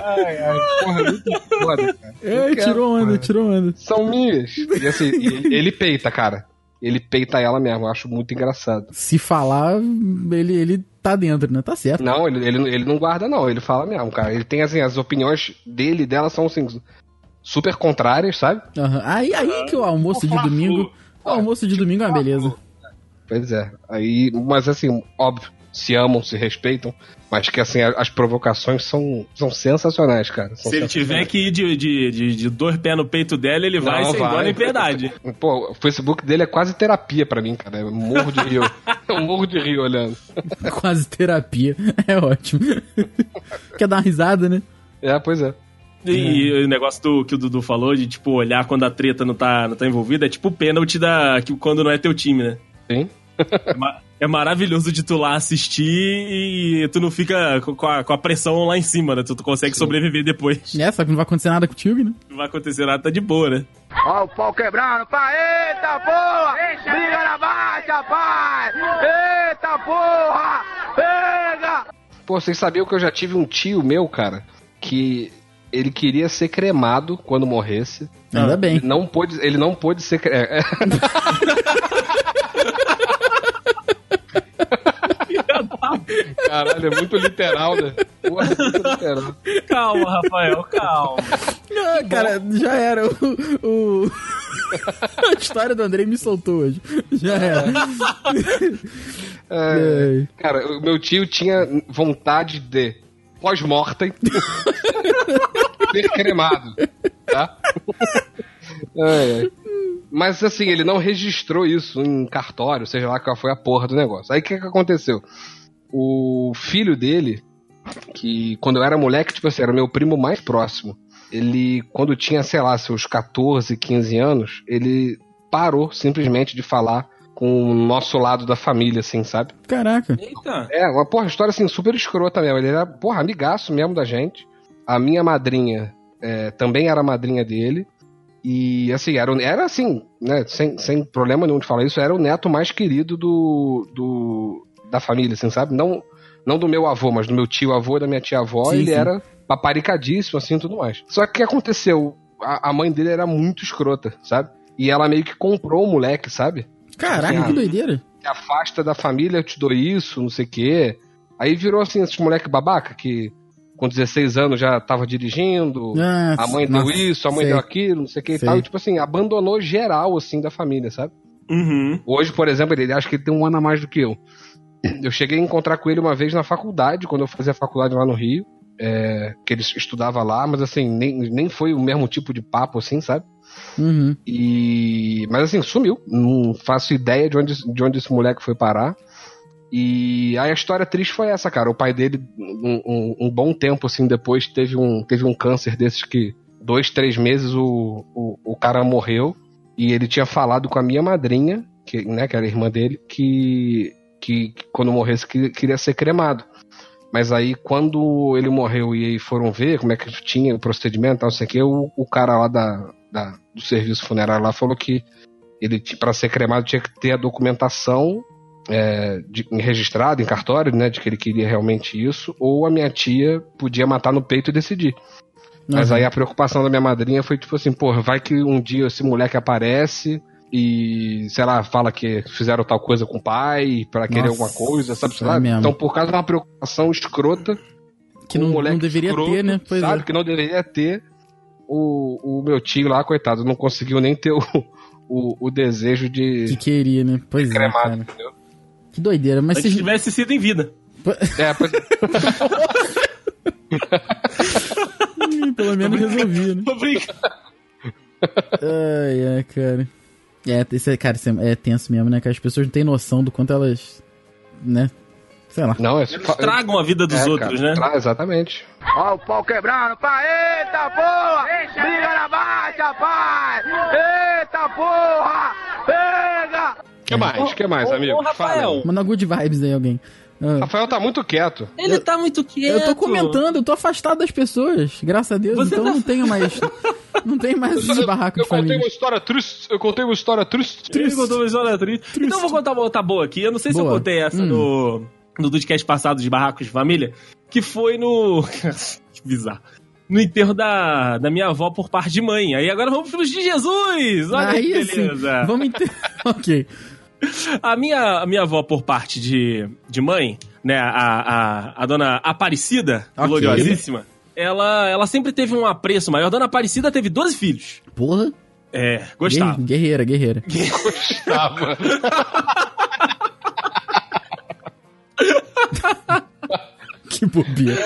ai, ai, porra, muito foda, cara. É, quero, tirou onda, tirou onda. São minhas. E assim, ele, ele peita, cara. Ele peita ela mesmo, eu acho muito engraçado. Se falar, ele, ele tá dentro, né? Tá certo. Não, ele, ele, ele não guarda, não, ele fala mesmo, cara. Ele tem assim, as opiniões dele e dela são assim, super contrárias, sabe? Aham. Aí, aí que o almoço de domingo. O almoço de domingo é uma beleza. Pois é. Aí, mas assim, óbvio, se amam, se respeitam, mas que assim, as provocações são, são sensacionais, cara. São Se ele tiver que ir de, de, de, de dois pés no peito dela, ele vai Não, sem vai. dó nem piedade. Pô, o Facebook dele é quase terapia pra mim, cara. Eu morro de rio. Eu morro de rio olhando. Quase terapia. É ótimo. Quer dar uma risada, né? É, pois é. E o negócio do, que o Dudu falou de, tipo, olhar quando a treta não tá, não tá envolvida, é tipo o pênalti da, que, quando não é teu time, né? Sim. É, ma- é maravilhoso de tu lá assistir e tu não fica co- com a, com a pressão lá em cima, né? Tu, tu consegue sobreviver depois. É, só que não vai acontecer nada contigo, né? Não vai acontecer nada, tá de boa, né? Ó o pau quebrando, pai, eita porra! Briga na baixa, pai! Eita porra! Pega! Pô, vocês sabiam que eu já tive um tio meu, cara, que ele queria ser cremado quando morresse. Ainda bem. Ele não pôde, ele não pôde ser cremado. Caralho, é muito literal, né? Porra, é muito literal. Calma, Rafael, calma. Ah, cara, já era. O, o- A história do Andrei me soltou hoje. Já era. É, cara, o meu tio tinha vontade de, pós-mortem, ser cremado, tá? Ai, ai. Mas assim, ele não registrou isso em cartório, seja lá qual foi a porra do negócio. Aí o que, que aconteceu? O filho dele, que quando eu era moleque, tipo assim, era o meu primo mais próximo. Ele, quando tinha, sei lá, seus 14, 15 anos, ele parou simplesmente de falar com o nosso lado da família, assim, sabe? Caraca. Eita. É, uma porra, história assim, super escrota mesmo. Ele era, porra, amigaço mesmo da gente. A minha madrinha é, também era madrinha dele. E assim, era, o- era assim, né? Sem, sem problema nenhum de falar isso, era o neto mais querido do, do da família, assim, sabe? Não, não do meu avô, mas do meu tio avô e da minha tia avó, Sim, ele sim. era paparicadíssimo, assim, e tudo mais. Só que o que aconteceu? A, a mãe dele era muito escrota, sabe? E ela meio que comprou o moleque, sabe? Caraca, Sim. que doideira. te afasta da família, eu te dou isso, não sei o quê. Aí virou assim, esses moleque babaca que com 16 anos já tava dirigindo, Ah, a mãe nossa, deu isso, a mãe sei. deu aquilo, não sei o que e tal. E, tipo assim, abandonou geral, assim, da família, sabe? Uhum. Hoje, por exemplo, ele acha que ele tem um ano a mais do que eu. Eu cheguei a encontrar com ele uma vez na faculdade, quando eu fazia faculdade lá no Rio, é, que ele estudava lá, mas assim, nem, nem foi o mesmo tipo de papo, assim, sabe? Uhum. E. Mas assim, sumiu. Não faço ideia de onde, de onde esse moleque foi parar. E aí a história triste foi essa, cara. O pai dele, um, um- um bom tempo assim depois, teve um, teve um câncer desses que. Dois, três meses o, o, o cara morreu. E ele tinha falado com a minha madrinha, que, né, que era a irmã dele, que, que, que quando morresse que- queria ser cremado. Mas aí, quando ele morreu e aí foram ver como é que tinha o procedimento, tal, não sei o que, o, o cara lá da, da- do serviço funerário lá falou que ele, para ser cremado, tinha que ter a documentação é, de- registrada em cartório, né, de que ele queria realmente isso, ou a minha tia podia matar no peito e decidir. Mas Uhum. aí a preocupação da minha madrinha foi tipo assim, porra, vai que um dia esse moleque aparece e, sei lá, fala que fizeram tal coisa com o pai pra querer alguma coisa, sabe? É. Então, por causa de uma preocupação escrota, Que um não, moleque não deveria escroto, ter, né? Pois sabe? é. Que não deveria ter. O, o meu tio lá, coitado, não conseguiu nem ter o, o, o desejo de Que queria, né? Pois é, cremado? Que doideira. Mas Se vocês... tivesse sido em vida. É, pois, Ih, Pelo menos resolvia, né? Tô brincando. Ai, ai, cara. É, isso é, cara, isso é, é tenso mesmo, né? Que as pessoas não têm noção do quanto elas. né? Sei lá. não, é Eles tragam a vida dos é, outros, cara, né? tra- exatamente. Ó o pau quebrando, pai. Eita porra! Briga na baixa, pai! Eita porra! Pega! O que mais? O que mais, amigo? ô, Rafael. Manda good vibes aí, alguém. Ah. Rafael tá muito quieto. Ele tá muito quieto. Eu tô comentando, eu tô afastado das pessoas, graças a Deus, Você então tá- não tenho mais. Não tem mais esse barraco eu de contei família. uma história triste. Eu contei uma história triste. Ele contou uma história triste. Então eu vou contar uma outra boa aqui. Eu não sei se eu Boa. contei essa Hum. no, no podcast passado de Barracos de Família, que foi no. que bizarro. No enterro da, da minha avó por parte de mãe. Aí agora vamos pros de Jesus! Olha Aí que assim, beleza! vamos entender. ok. A minha, a minha avó por parte de, de mãe, né, a, a, a dona Aparecida, Ok. gloriosíssima, ela, ela sempre teve um apreço maior. A dona Aparecida teve 12 filhos. Porra. É, gostava. Guerre- Guerreira, guerreira. Gostava. Que bobeira.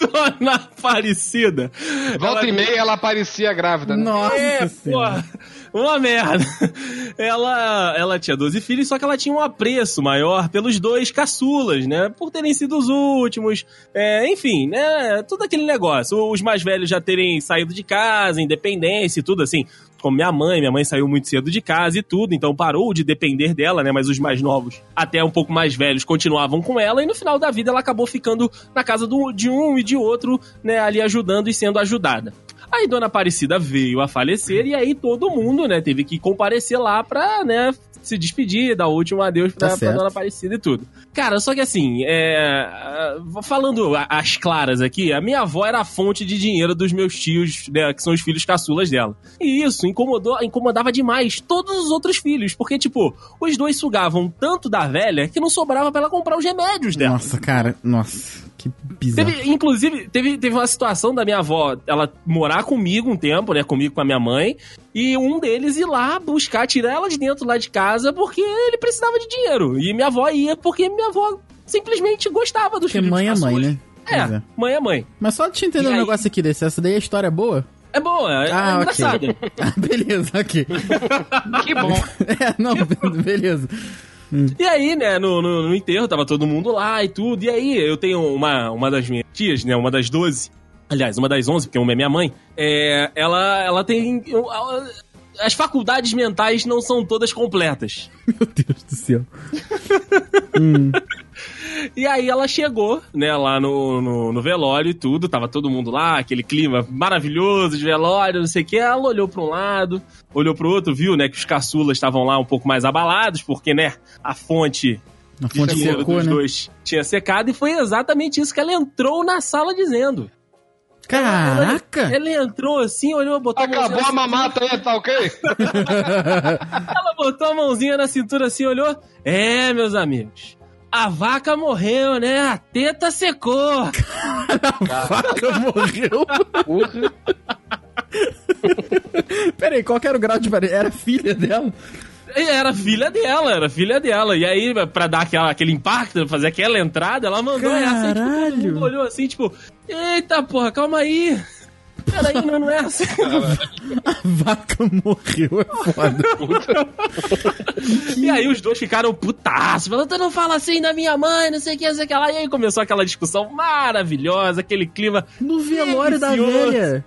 Dona Aparecida. Volta e meia ela parecia grávida, né? Nossa É, senhora. pô, uma merda. Ela, ela tinha 12 filhos, só que ela tinha um apreço maior pelos dois caçulas, né? Por terem sido os últimos. É, enfim, né? Tudo aquele negócio. Os mais velhos já terem saído de casa, independência e tudo assim. Como minha mãe, minha mãe saiu muito cedo de casa e tudo, então parou de depender dela, né? Mas os mais novos, até um pouco mais velhos, continuavam com ela e no final da vida ela acabou ficando na casa do- de um e de outro, né? Ali ajudando e sendo ajudada. Aí Dona Aparecida veio a falecer e aí todo mundo, né, teve que comparecer lá pra, né, se despedir, dar o último adeus pra, Tá pra. Dona Aparecida e tudo. Cara, só que assim, é, falando as claras aqui, a minha avó era a fonte de dinheiro dos meus tios, né, que são os filhos caçulas dela. E isso incomodou, incomodava demais todos os outros filhos, porque, tipo, os dois sugavam tanto da velha que não sobrava pra ela comprar os remédios dela. Nossa, cara, nossa. Que bizarro. Teve, inclusive, teve, teve uma situação da minha avó, ela morar comigo um tempo, né? Comigo com a minha mãe, e um deles ir lá buscar, tirar ela de dentro lá de casa, porque ele precisava de dinheiro. E minha avó ia porque minha avó simplesmente gostava dos Porque filhos mãe é mãe, né? É, é. mãe é mãe. Mas só te entender E um aí? negócio aqui desse. Essa daí é história boa? É boa, é, Ah, é ok. engraçada. Ah, beleza, ok. Que bom. É, não, beleza. E aí, né, no, no, no enterro, tava todo mundo lá e tudo. E aí, eu tenho uma, uma das minhas tias, né, uma das 12. Aliás, uma das 11, porque uma é minha mãe. É, ela, ela tem... ela- As faculdades mentais não são todas completas. Meu Deus do céu. E aí ela chegou, né, lá no, no, no velório e tudo, tava todo mundo lá, aquele clima maravilhoso de velório, não sei o que. Ela olhou pra um lado, olhou pro outro, viu, né, que os caçulas estavam lá um pouco mais abalados, porque, né, a fonte A fonte secou, dos né? dois tinha secado e foi exatamente isso que ela entrou na sala dizendo. Caraca! Ela entrou assim, olhou, botou a Acabou mãozinha a mamata aí, tá ok? Ela botou a mãozinha na cintura assim, olhou. É, meus amigos. A vaca morreu, né? A teta secou. A vaca morreu. Porra. Pera aí, qual que era o grau de pare- Era filha dela? Era filha dela, era filha dela. E aí, pra dar aquela, aquele impacto, fazer aquela entrada, ela mandou essa. E, tipo, todo Caralho. mundo olhou assim, tipo, eita porra, calma aí. Peraí, não, não é assim. A vaca morreu, é foda. E aí os dois ficaram putaços, falando, tu não fala assim da minha mãe, não sei o que, não sei o que lá. E aí começou aquela discussão maravilhosa, aquele clima No velório da velha.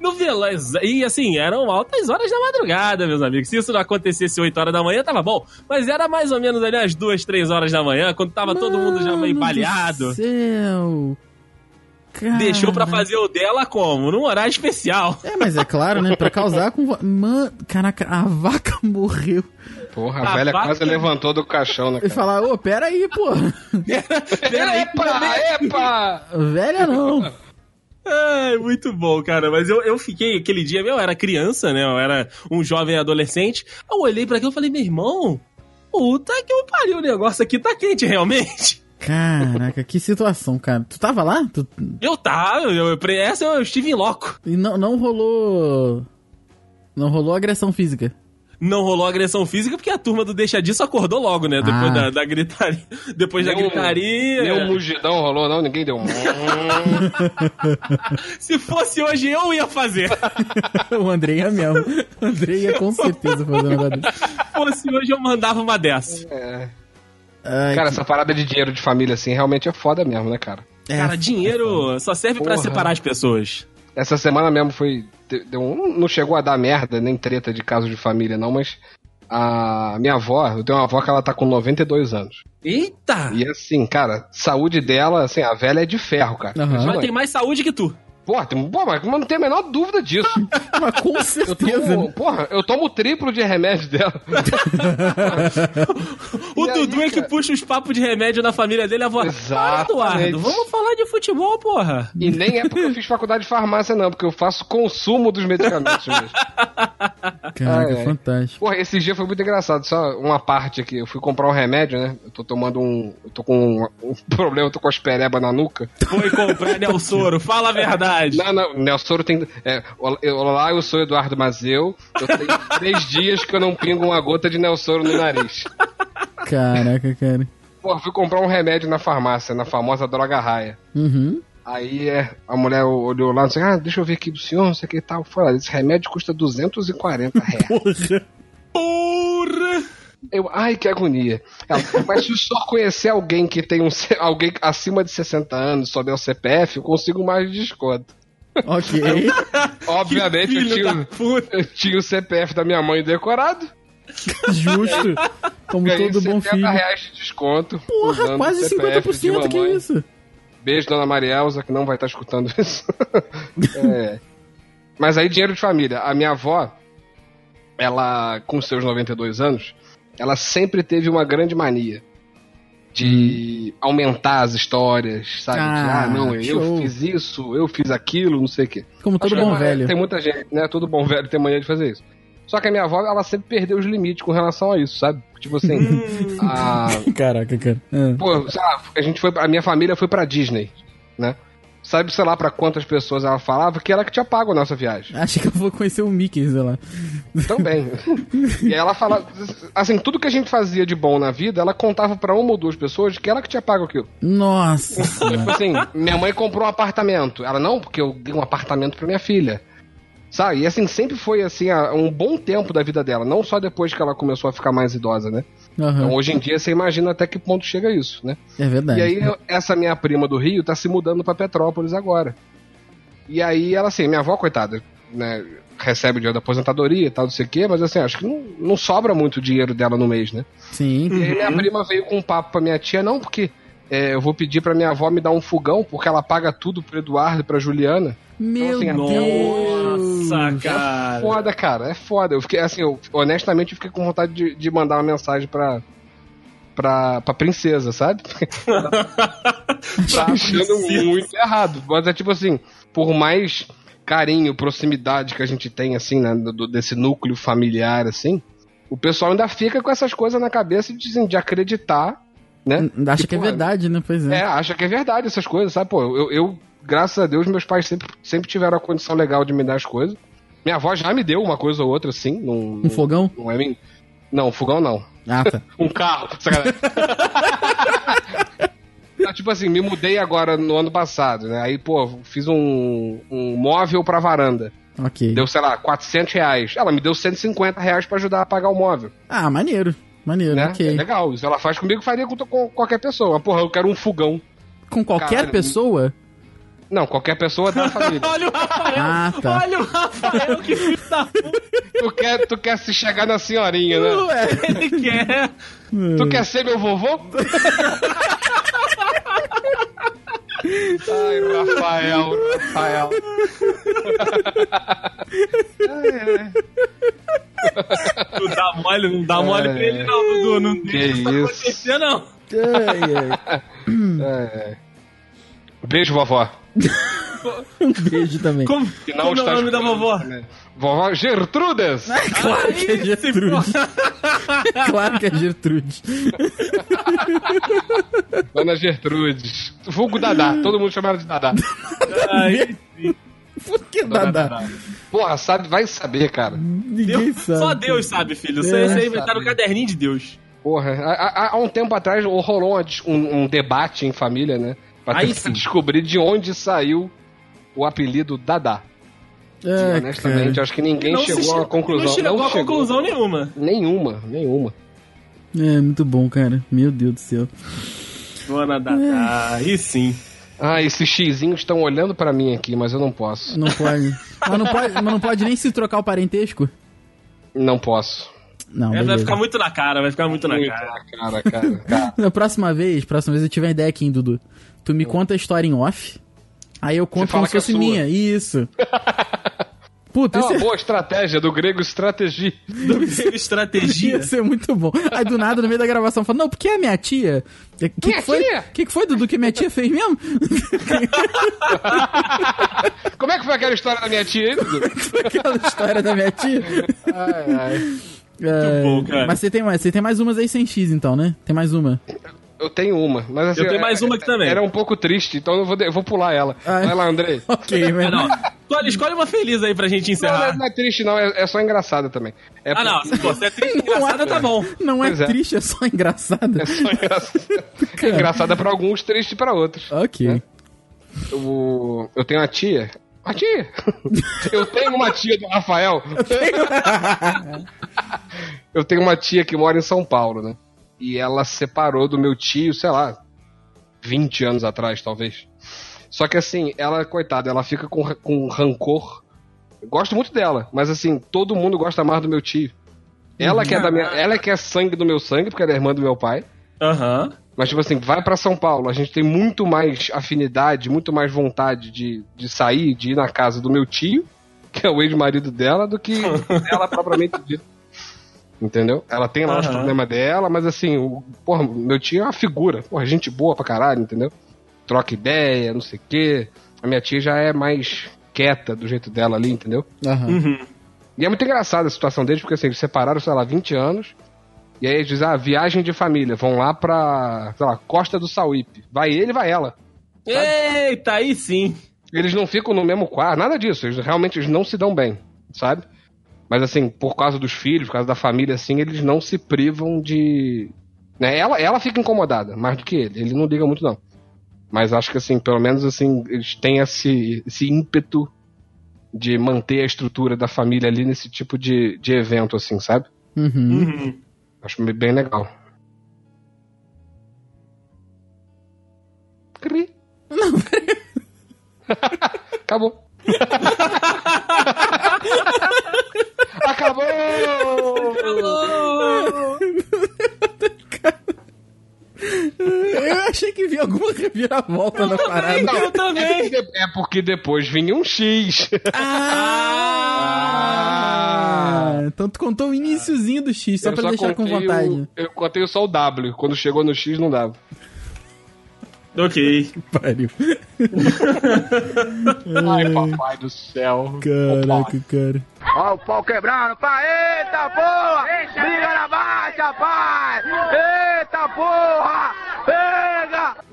No velório. E assim, eram altas horas da madrugada, meus amigos. Se isso não acontecesse 8 horas da manhã, tava bom. Mas era mais ou menos ali às 2, 3 horas da manhã, quando tava todo mundo já meio Mano do baleado. céu. Deixou pra Cara. fazer o dela como? Num horário especial. É, mas é claro, né? Pra causar com. vo- Mano, caraca, a vaca morreu. Porra, A a velha vaca- quase levantou do caixão, né, E cara? falar, ô, pera aí, pô. Peraí, Epa, epa! Velha não. Ai, muito bom, cara. Mas eu, eu fiquei aquele dia, meu, eu era criança, né? Eu era um jovem adolescente. Eu olhei pra aquilo e falei, meu irmão, puta que eu pariu, o negócio aqui tá quente realmente. Caraca, que situação, cara. Tu tava lá? Tu... Eu tava, eu, eu, essa eu estive em loco. E não, não rolou. Não rolou agressão física. Não rolou agressão física porque a turma do Deixa Disso acordou logo, né? Depois Ah. da, da gritaria. Depois da Nem um- gritaria. Nem um mugidão rolou, não? Ninguém deu um. Se fosse hoje, eu ia fazer. o André ia mesmo. O André ia com certeza fazer um negócio desse. Se fosse hoje, eu mandava uma dessa. É. Ai, Cara, que- essa parada de dinheiro de família, assim, realmente é foda mesmo, né, cara? É, Cara, dinheiro só serve pra Porra. separar as pessoas. Essa semana mesmo foi. Não chegou a dar merda, nem treta de caso de família, não, mas a minha avó, eu tenho uma avó que ela tá com 92 anos. Eita! E assim, cara, saúde dela, assim, a velha é de ferro, cara. Mas Impressionante. tem mais saúde que tu. Porra, tem, pô, mas não tem a menor dúvida disso. Mas com Eu certeza. tomo, né? porra, eu tomo o triplo de remédio dela. O E aí, Dudu é que cara? puxa os papos de remédio na família dele, a avó. Exatamente. Eduardo, vamos falar de futebol, porra. E nem é porque eu fiz faculdade de farmácia, não, porque eu faço consumo dos medicamentos mesmo. Caraca, Ai, ai. fantástico. Porra, esse dia foi muito engraçado. Só uma parte aqui. Eu fui comprar um remédio, né? Eu tô tomando um. Eu tô com um, um problema, eu tô com as pereba na nuca. Foi comprar Nelsoro, fala a verdade. Não, não, Nelsoro tem. É, eu- olá, eu sou Eduardo Mazeu. Eu tenho três dias que eu não pingo uma gota de Nelsoro no nariz. Caraca, cara. Porra, fui comprar um remédio na farmácia, na famosa droga raia. Uhum. Aí é, a mulher olhou lá e disse: Ah, deixa eu ver aqui do senhor, não sei o que e tal. Fala, esse remédio custa 240 reais. Porra. Porra! Eu, ai, que agonia. Ela, mas se o senhor conhecer alguém que tem um C- alguém acima de 60 anos, souber o CPF, eu consigo mais de desconto. Ok. Obviamente eu tinha, eu tinha o CPF da minha mãe decorado. Justo. Como Ganhei todo bom 70 filho. reais de desconto. Porra, quase o CPF de 50%, que mamãe. isso? Beijo, dona Marielza, que não vai estar escutando isso. É. Mas aí, dinheiro de família. A minha avó, ela, com seus 92 anos, ela sempre teve uma grande mania de aumentar as histórias, sabe? de, Ah, ah, não, eu show. fiz isso, eu fiz aquilo, não sei o quê. Como todo Acho bom é- velho. Tem muita gente, né? Todo bom velho tem mania de fazer isso. Só que a minha avó, ela sempre perdeu os limites com relação a isso, sabe? Tipo assim, a, Caraca, cara. Ah. Pô, lá, a gente foi, a minha família foi pra Disney, né? Sabe, sei lá, pra quantas pessoas ela falava que ela que tinha pago a nossa viagem. Acho que eu vou conhecer o Mickey, sei lá. Também. e ela falava, assim, tudo que a gente fazia de bom na vida, ela contava pra uma ou duas pessoas que ela que tinha pago aquilo. Nossa. Tipo assim, minha mãe comprou um apartamento. Ela, não, porque eu dei um apartamento pra minha filha. Sabe? E assim, sempre foi assim, há um bom tempo da vida dela. Não só depois que ela começou a ficar mais idosa, né? Aham. Então hoje em dia você imagina até que ponto chega isso, né? É verdade. E aí, eu- essa minha prima do Rio tá se mudando pra Petrópolis agora. E aí, ela assim, minha avó, coitada, né, recebe o dinheiro da aposentadoria e tal, não sei o quê, mas assim, acho que não, não sobra muito dinheiro dela no mês, né? Sim. E aí, minha prima veio com um papo pra minha tia, não, porque é, eu vou pedir pra minha avó me dar um fogão, porque ela paga tudo pro Eduardo e pra Juliana. Meu assim, Deus. Nossa, É cara. foda, cara, é foda. Eu fiquei, assim, eu, honestamente, eu fiquei com vontade de, de mandar uma mensagem pra. Pra, pra princesa, sabe? tá achando muito errado. Mas é tipo assim, por mais carinho, proximidade que a gente tem, assim, né, do- desse núcleo familiar, assim, o pessoal ainda fica com essas coisas na cabeça de, assim, de acreditar, né? Acha que é pô, verdade, né? Pois é. É, acha que é verdade essas coisas, sabe? Pô, eu, eu, graças a Deus, meus pais sempre, sempre tiveram a condição legal de me dar as coisas. Minha avó já me deu uma coisa ou outra, assim. Num, Um fogão? Não, é não fogão não. Ah, tá. Um carro. sacanagem. Tipo assim, me mudei agora no ano passado, né? Aí, pô, fiz um, um móvel pra varanda. Ok. Deu, sei lá, 400 reais. Ela me deu 150 reais pra ajudar a pagar o móvel, Ah, maneiro. Maneiro, né? É ok. legal. Isso ela faz comigo, faria com, com qualquer pessoa. Mas, porra, eu quero um fogão. Com qualquer Caralho. pessoa? Não, qualquer pessoa da família. Olha o Rafael. Ah, tá. Olha o Rafael, que filho da puta tu, quer, tu quer se chegar na senhorinha, né? Ué. ele quer. Tu quer ser meu vovô? Ai, Rafael, Rafael. Ai, ai. Não dá mole, não dá mole pra ele, não, Dudu. Não Que deixa isso isso. acontecer, não. Ai, ai. Ai, ai. Beijo, vovó. Um beijo também. Como, Que não como é o nome da vovó? isso, né? Vovó Gertrudes. Claro que é Aí, Gertrude. claro que é Gertrude. Dona Gertrudes. Vulgo Dadá. Todo mundo chama ela de Dadá. Aí, Por que Dadá? Porra, sabe, vai saber, cara. Ninguém Deus, sabe. só Deus sabe, filho. Você, É, inventaram o caderninho de Deus. Porra, há, há- há um tempo atrás rolou um, um debate em família, né? Aí sim. descobrir de onde saiu o apelido Dadá. É, Honestamente, cara. acho que ninguém Não chegou a che- uma conclusão. Não chegou a chegou. conclusão nenhuma. Nenhuma, nenhuma. É, muito bom, cara. Meu Deus do céu. Dona Dadá, aí sim. Ah, esses xizinhos estão olhando pra mim aqui, mas eu não posso. Não pode. mas, não pode mas não pode nem se trocar o parentesco? Não posso. Não, É, vai ficar muito na cara, vai ficar muito na Muito cara. na cara, cara. cara. Na próxima vez, próxima vez eu tiver uma ideia aqui, hein, Dudu. Tu me conta a história em off. Aí eu conto como se que é fosse sua. minha. Isso. Puta, É isso uma é... boa estratégia do grego estratégia. Estratégia. ia ser muito bom. Aí do nada, no meio da gravação, fala, não, porque é minha tia. O que, que, Minha foi? tia? que, que foi, Dudu, que minha tia fez mesmo? Como é que foi aquela história da minha tia aí, Dudu? Aquela história da minha tia. Ai, ai. É, bom, cara. Mas você tem, mais, você tem mais umas aí sem X, então, né? Tem mais uma. Eu tenho uma, mas assim. Eu tenho mais uma aqui também. Era um pouco triste, então eu vou, de- eu vou pular ela. Ah, é? Vai lá, Andrei. Ok, mas... Não. Escolhe, escolhe uma feliz aí pra gente Não, não, encerrar. é- não é triste, não, é, é só engraçada também. É Ah, não. Se você é triste engraçada, tá bom. Não é é. triste, é só engraçada. É só engraçada. É engraçada pra alguns, triste pra outros. Ok. Eu, eu tenho uma tia. Uma tia! Eu tenho uma tia do Rafael. Eu tenho uma tia que mora em São Paulo, né? E ela separou do meu tio, sei lá, 20 anos atrás, talvez. Só que assim, ela, coitada, ela fica com, com rancor. Eu gosto muito dela, mas assim, todo mundo gosta mais do meu tio. Ela que é da minha, ela que é sangue do meu sangue, porque ela é irmã do meu pai. Aham. Mas, tipo assim, vai pra São Paulo, a gente tem muito mais afinidade, muito mais vontade de, de sair, de ir na casa do meu tio, que é o ex-marido dela, do que ela propriamente dita. Entendeu? Ela tem lá os Aham. problemas dela, mas assim, o, porra, meu tio é uma figura. Porra, gente boa pra caralho, entendeu? Troca ideia, não sei o quê. A minha tia já é mais quieta do jeito dela ali, entendeu? Aham. Uhum. E é muito engraçada a situação deles, porque assim, eles separaram, sei lá, 20 anos. E aí eles dizem, ah, viagem de família, vão lá pra, sei lá, Costa do Sauípe. Vai ele, vai ela. Eita, aí sim. Eles não ficam no mesmo quarto, nada disso. Eles realmente eles não se dão bem, sabe? Mas assim, por causa dos filhos, por causa da família, assim, eles não se privam de. Né? Ela, ela fica incomodada, mais do que ele. Ele não liga muito, não. Mas acho que assim, pelo menos assim, eles têm esse, esse ímpeto de manter a estrutura da família ali nesse tipo de, de evento, assim, sabe? Uhum. Uhum. Acho bem legal. Cri. Acabou. Acabou! alguma reviravolta na parada. Eu É também. porque, é porque depois vinha um X. Ah! Então tu contou o iniciozinho do X, só Eu pra deixar com vontade. o- eu contei só o W. Quando chegou no X, não dava. Ok. Pariu. Ai, papai do céu. Caraca, cara. Ó o pau quebrando, pai, eita porra! Briga na baixa, pai! Eita porra!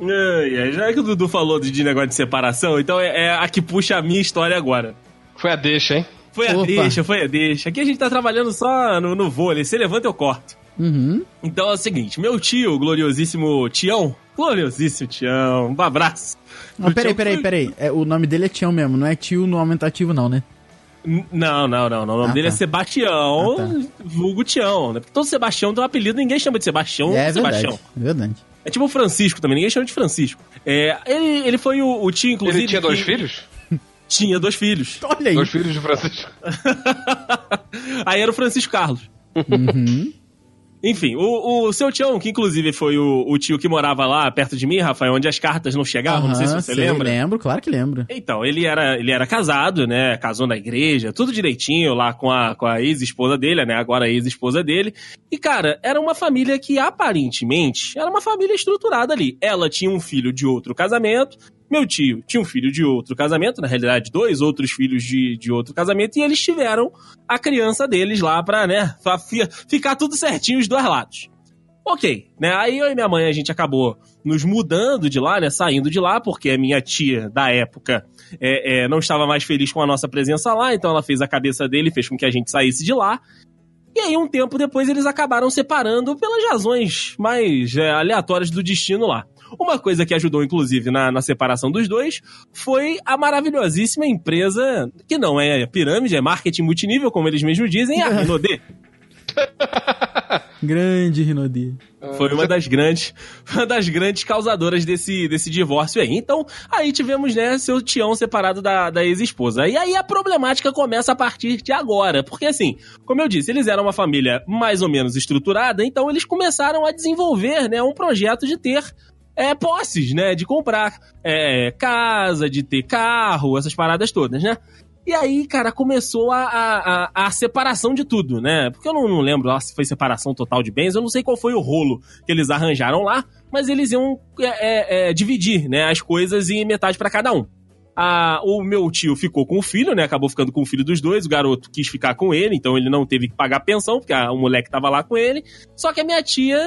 Ai, já que o Dudu falou de negócio de separação, então é, é a que puxa a minha história agora. Foi a deixa, hein? Foi a Opa. deixa, foi a deixa. Aqui a gente tá trabalhando só no, no vôlei. Se levanta, eu corto. Uhum. Então é o seguinte, meu tio, o gloriosíssimo Tião, gloriosíssimo Tião, um abraço. Não, peraí, peraí, peraí. É, o nome dele é Tião mesmo, não é tio no aumentativo, não, né? Não, não, não, não. O nome Ah, dele tá. é Sebastião, Ah, tá. vulgo Tião. Né? Porque todo Sebastião tem um apelido, ninguém chama de Sebastião é Sebastião. verdade. É verdade. É tipo o Francisco também, ninguém chama de Francisco. É, ele, ele foi o, o tio, inclusive. Ele tinha dois que- filhos? Tinha dois filhos. Olha aí. Dois filhos de Francisco. Aí era o Francisco Carlos. Uhum. Enfim, o, o seu Tião, que inclusive foi o, o tio que morava lá perto de mim, Rafael, onde as cartas não chegavam, não sei se você sei, lembra. Lembro, claro que lembro. Então, ele era, ele era casado, né? Casou na igreja, tudo direitinho lá com a, com a ex-esposa dele, né? Agora a ex-esposa dele. E, cara, era uma família que aparentemente era uma família estruturada ali. Ela tinha um filho de outro casamento, meu tio tinha um filho de outro casamento, na realidade, dois outros filhos de, de outro casamento, e eles tiveram a criança deles lá pra, né, pra fi- ficar tudo certinho os dois lados. Ok, né? Aí eu e minha mãe a gente acabou nos mudando de lá, né? Saindo de lá, porque a minha tia da época é, é, não estava mais feliz com a nossa presença lá, então ela fez a cabeça dele fez com que a gente saísse de lá. E aí, um tempo depois, eles acabaram separando pelas razões mais é, aleatórias do destino lá. Uma coisa que ajudou, inclusive, na, na separação dos dois foi a maravilhosíssima empresa, que não é pirâmide, é marketing multinível, como eles mesmos dizem, a Renaudet. Grande Rinodi. Foi uma das grandes, uma das grandes causadoras desse, desse divórcio aí. Então, aí tivemos, né, seu Tião separado da, da ex-esposa. E aí a problemática começa a partir de agora. Porque, assim, como eu disse, eles eram uma família mais ou menos estruturada, então eles começaram a desenvolver, né, um projeto de ter é, posses, né? De comprar é, casa, de ter carro, essas paradas todas, né? E aí, cara, começou a, a, a, separação de tudo, né? Porque eu não, não lembro lá se foi separação total de bens, eu não sei qual foi o rolo que eles arranjaram lá, mas eles iam é, é, é dividir, né, as coisas em metade para cada um. A, o meu tio ficou com o filho, né? Acabou ficando com o filho dos dois. O garoto quis ficar com ele, então ele não teve que pagar pensão, porque a, o moleque tava lá com ele. Só que a minha tia,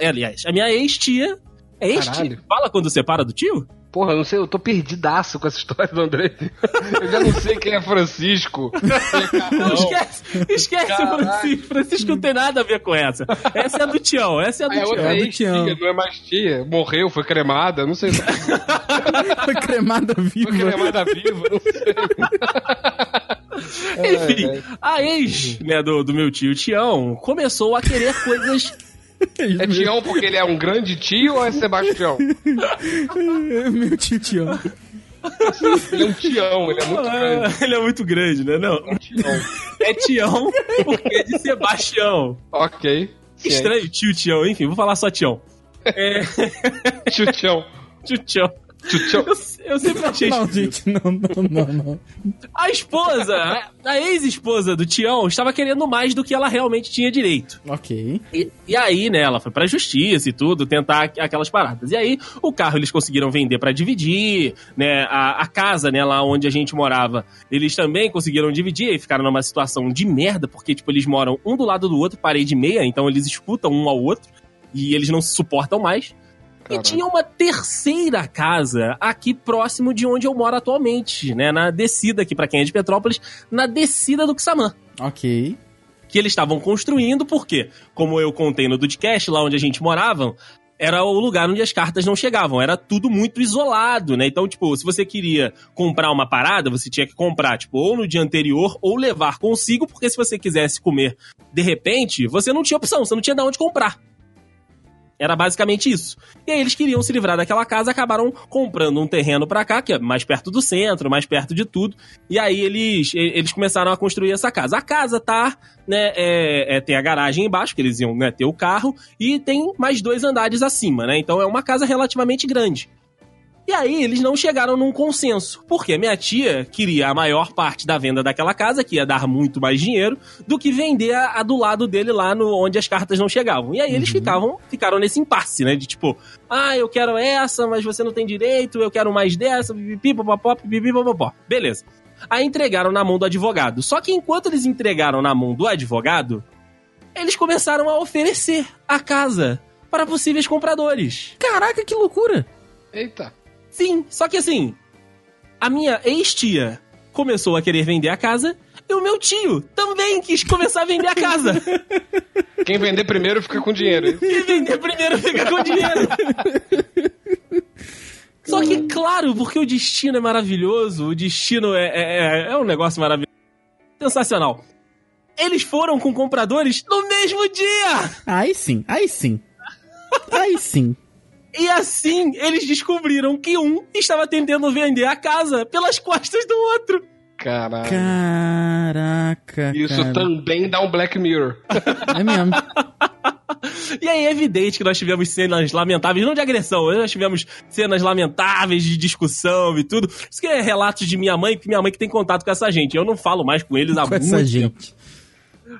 aliás, a minha ex-tia. É ex-tia? Caralho. Fala quando separa do tio? Porra, eu não sei, eu tô perdidaço com essa história do André. Eu já não sei quem é Francisco. Quem é Não, esquece, esquece Caralho. o Francisco. Francisco não tem nada a ver com essa. Essa é a do Tião, essa é a do Ah, é Tião. outra É do Tião. não é mais tia. Morreu, foi cremada, não sei. Foi cremada Foi viva. cremada viva, não sei. Enfim, É, é. a ex né, do, do meu tio Tião começou a querer coisas. É Tião porque ele é um grande tio ou é Sebastião? Meu tio Tião. Ele é um Tião, ele é muito grande. Ah, ele é muito grande, né? Não. Tião. É Tião porque é de Sebastião. Ok. Ciente. Estranho, tio Tião, enfim, vou falar só Tião. É, Tio Tião. tio Tião. Eu, eu sempre achei Não, gente, não, não, não, não. A esposa, a- ex-esposa do Tião, estava querendo mais do que ela realmente tinha direito. Ok. E, e aí, né, ela foi pra justiça e tudo, tentar aqu- aquelas paradas. E aí, o carro eles conseguiram vender pra dividir, né, a, a casa, né, lá onde a gente morava, eles também conseguiram dividir e ficaram numa situação de merda, porque, tipo, eles moram um do lado do outro, parede e meia, então eles escutam um ao outro e eles não se suportam mais. E Caraca. tinha uma terceira casa aqui próximo de onde eu moro atualmente, né, na descida aqui, pra quem é de Petrópolis, na descida do Xamã Ok. que eles estavam construindo, porque, como eu contei no Dudcast, lá onde a gente morava, era o lugar onde as cartas não chegavam, era tudo muito isolado, né? Então, tipo, se você queria comprar uma parada, você tinha que comprar, tipo, ou no dia anterior, ou levar consigo, porque se você quisesse comer de repente, você não tinha opção, você não tinha de onde comprar. Era basicamente isso. E aí eles queriam se livrar daquela casa, acabaram comprando um terreno pra cá, que é mais perto do centro, mais perto de tudo. E aí eles, eles começaram a construir essa casa. A casa tá, né, é, é, tem a garagem embaixo, que eles iam né, ter o carro, e tem mais dois andares acima, né? Então é uma casa relativamente grande. E aí eles não chegaram num consenso. Porque minha tia queria a maior parte da venda daquela casa, que ia dar muito mais dinheiro, do que vender a, a do lado dele lá no, onde as cartas não chegavam. E aí eles ficavam, ficaram nesse impasse, né? De tipo, ah, eu quero essa, mas você não tem direito, eu quero mais dessa, pipipi, popopó. Beleza. Aí entregaram na mão do advogado. Só que enquanto eles entregaram na mão do advogado, eles começaram a oferecer a casa para possíveis compradores. Caraca, que loucura. Eita. Sim, só que assim, a minha ex-tia começou a querer vender a casa e o meu tio também quis começar a vender a casa. Quem vender primeiro fica com dinheiro. E vender primeiro fica com dinheiro. Só que, claro, porque o destino é maravilhoso, o destino é, é, é- é um negócio maravilhoso. Sensacional. Eles foram com compradores no mesmo dia! Aí sim, aí sim. Aí sim. E assim, eles descobriram que um estava tentando vender a casa pelas costas do outro. Caralho. Caraca. Isso cara. também dá um Black Mirror. É mesmo. E aí é evidente que nós tivemos cenas lamentáveis, não de agressão, nós tivemos cenas lamentáveis de discussão e tudo. Isso que é relatos de minha mãe, porque minha mãe que tem contato com essa gente. Eu não falo mais com eles há Com muito essa tempo. gente.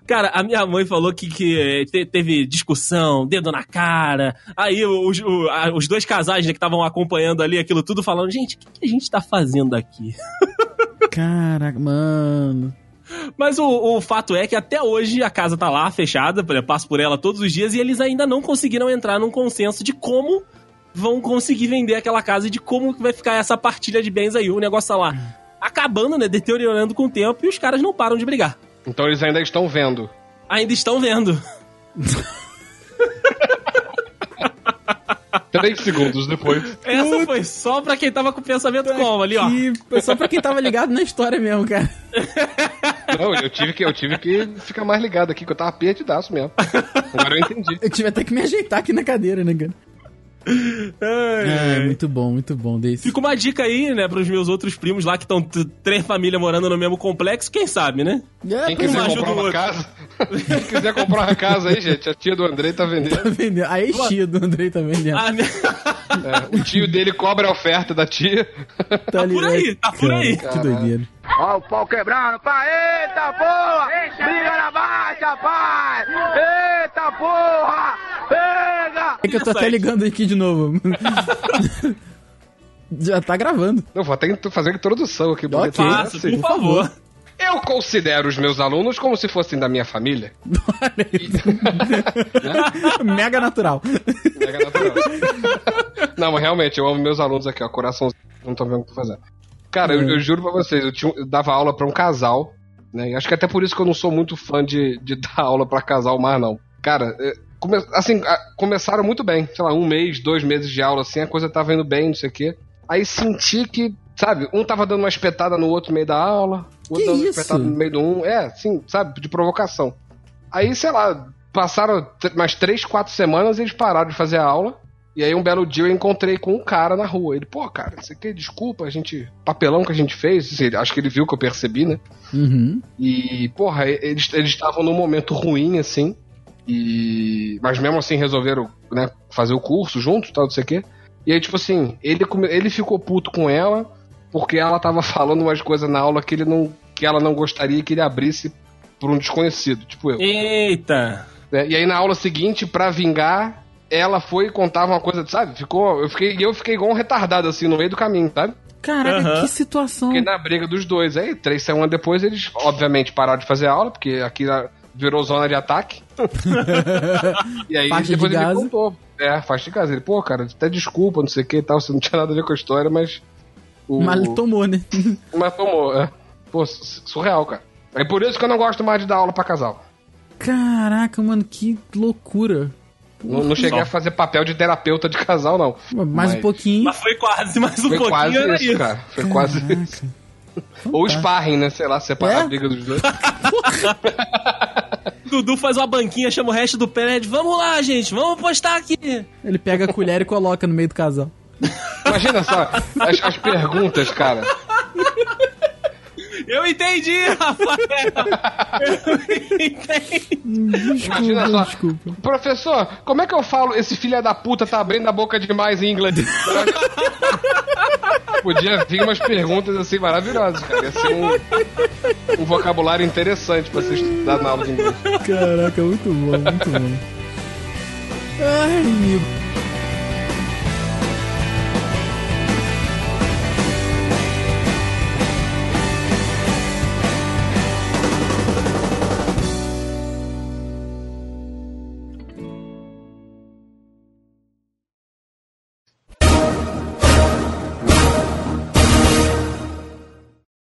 Cara, a minha mãe falou que, que eh, te- teve discussão, dedo na cara. Aí os, o- a- os dois casais né, que estavam acompanhando ali aquilo tudo falando: gente, o que, que a gente tá fazendo aqui? Caraca, mano. Mas o, o fato é que até hoje a casa tá lá, fechada, eu passo por ela todos os dias e eles ainda não conseguiram entrar num consenso de como vão conseguir vender aquela casa e de como vai ficar essa partilha de bens aí. O negócio tá lá acabando, né, deteriorando com o tempo e os caras não param de brigar. Então eles ainda estão vendo. Ainda estão vendo. Três segundos depois. Essa foi só pra quem tava com o pensamento como ali, ó. Que... Só pra quem tava ligado na história mesmo, cara. Não, eu tive, que, eu tive que ficar mais ligado aqui, que eu tava perdidaço mesmo. Agora eu entendi. Eu tive até que me ajeitar aqui na cadeira, né, cara? É, muito bom, muito bom desse. Fica uma dica aí, né, pros meus outros primos lá que estão três famílias morando no mesmo complexo, quem sabe, né? É, Quem quiser ajuda comprar o uma outro. casa, quem quiser comprar uma casa aí, gente, a tia do Andrei tá vendendo. vender. A ex-tia do Andrei tá vendendo. Ah, né? É, o tio dele cobra a oferta da tia. tá por aí, tá por aí. Que doideira. Ó o pau quebrando, pai. Eita porra! Briga na baixa, pai! Eita porra! Pega! É que eu tô até ligando aqui de novo. Já tá gravando. Eu vou até fazer a introdução aqui. Ok. né? Faça, Assim, por favor. Eu considero os meus alunos como se fossem da minha família. Mega natural. Mega natural. Não, mas realmente, eu amo meus alunos aqui, ó. Coraçãozinho. Não tô vendo o que tô fazendo. Cara, eu, eu juro pra vocês, eu, tinha- eu dava aula pra um casal, né? E acho que até por isso que eu não sou muito fã de, de dar aula pra casal mais, não. Cara, é, come- assim, a- começaram muito bem. Sei lá, um mês, dois meses de aula, assim, a coisa tava indo bem, não sei o quê. Aí senti que, sabe, um tava dando uma espetada no outro no meio da aula, o outro Que dando uma isso? espetada no meio do um. É, assim, sabe, de provocação. Aí, sei lá, passaram mais três, quatro semanas e eles pararam de fazer a aula. E aí um belo dia eu encontrei com um cara na rua. Ele, pô, cara, isso aqui, desculpa, a gente. Papelão que a gente fez. Assim, acho que ele viu que eu percebi, né? Uhum. E, porra, eles eles estavam num momento ruim, assim. E. Mas mesmo assim resolveram, né, fazer o curso juntos, tal, não sei o quê. E aí, tipo assim, ele, come- ele ficou puto com ela porque ela tava falando umas coisas na aula que ele não. que ela não gostaria que ele abrisse por um desconhecido, tipo eu. Eita. né? E aí na aula seguinte, pra vingar, ela foi e contava uma coisa, sabe? Ficou. Eu fiquei, e eu fiquei igual um retardado, assim, no meio do caminho, sabe? Caraca, Aham. que situação. Fiquei na briga dos dois. Aí, três semanas depois, eles, obviamente, pararam de fazer aula, porque aqui ah, virou zona de ataque. e aí, Faixa de depois ele Gaza. contou. É, faixa de casa. Ele, pô, cara, até desculpa, não sei o que e tal, você não tinha nada a ver com a história, mas. O... Mas ele tomou, né? Mas tomou, é. Pô, su- surreal, cara. É por isso que eu não gosto mais de dar aula pra casal. Caraca, mano, que loucura. Não, não cheguei Só. a fazer papel de terapeuta de casal, não. Mais Mas um pouquinho. Mas foi quase, mais um Foi pouquinho quase era isso, isso. cara. Foi quase Caraca. Ou sparring, né? Sei lá, separar É? a briga dos dois. Dudu faz uma banquinha, chama o resto do prédio. Vamos lá, gente, vamos postar aqui. Ele pega a colher e coloca no meio do casal. Imagina só, as, as perguntas, cara. Eu entendi, Rafael. Eu entendi. Imagina Desculpa, só. desculpa. Professor, como é que eu falo esse filho da puta tá abrindo a boca demais em inglês? Podia vir umas perguntas assim maravilhosas, cara. Ia ser um, um vocabulário interessante pra você estudar na aula de inglês. Caraca, muito bom, muito bom. Ai, meu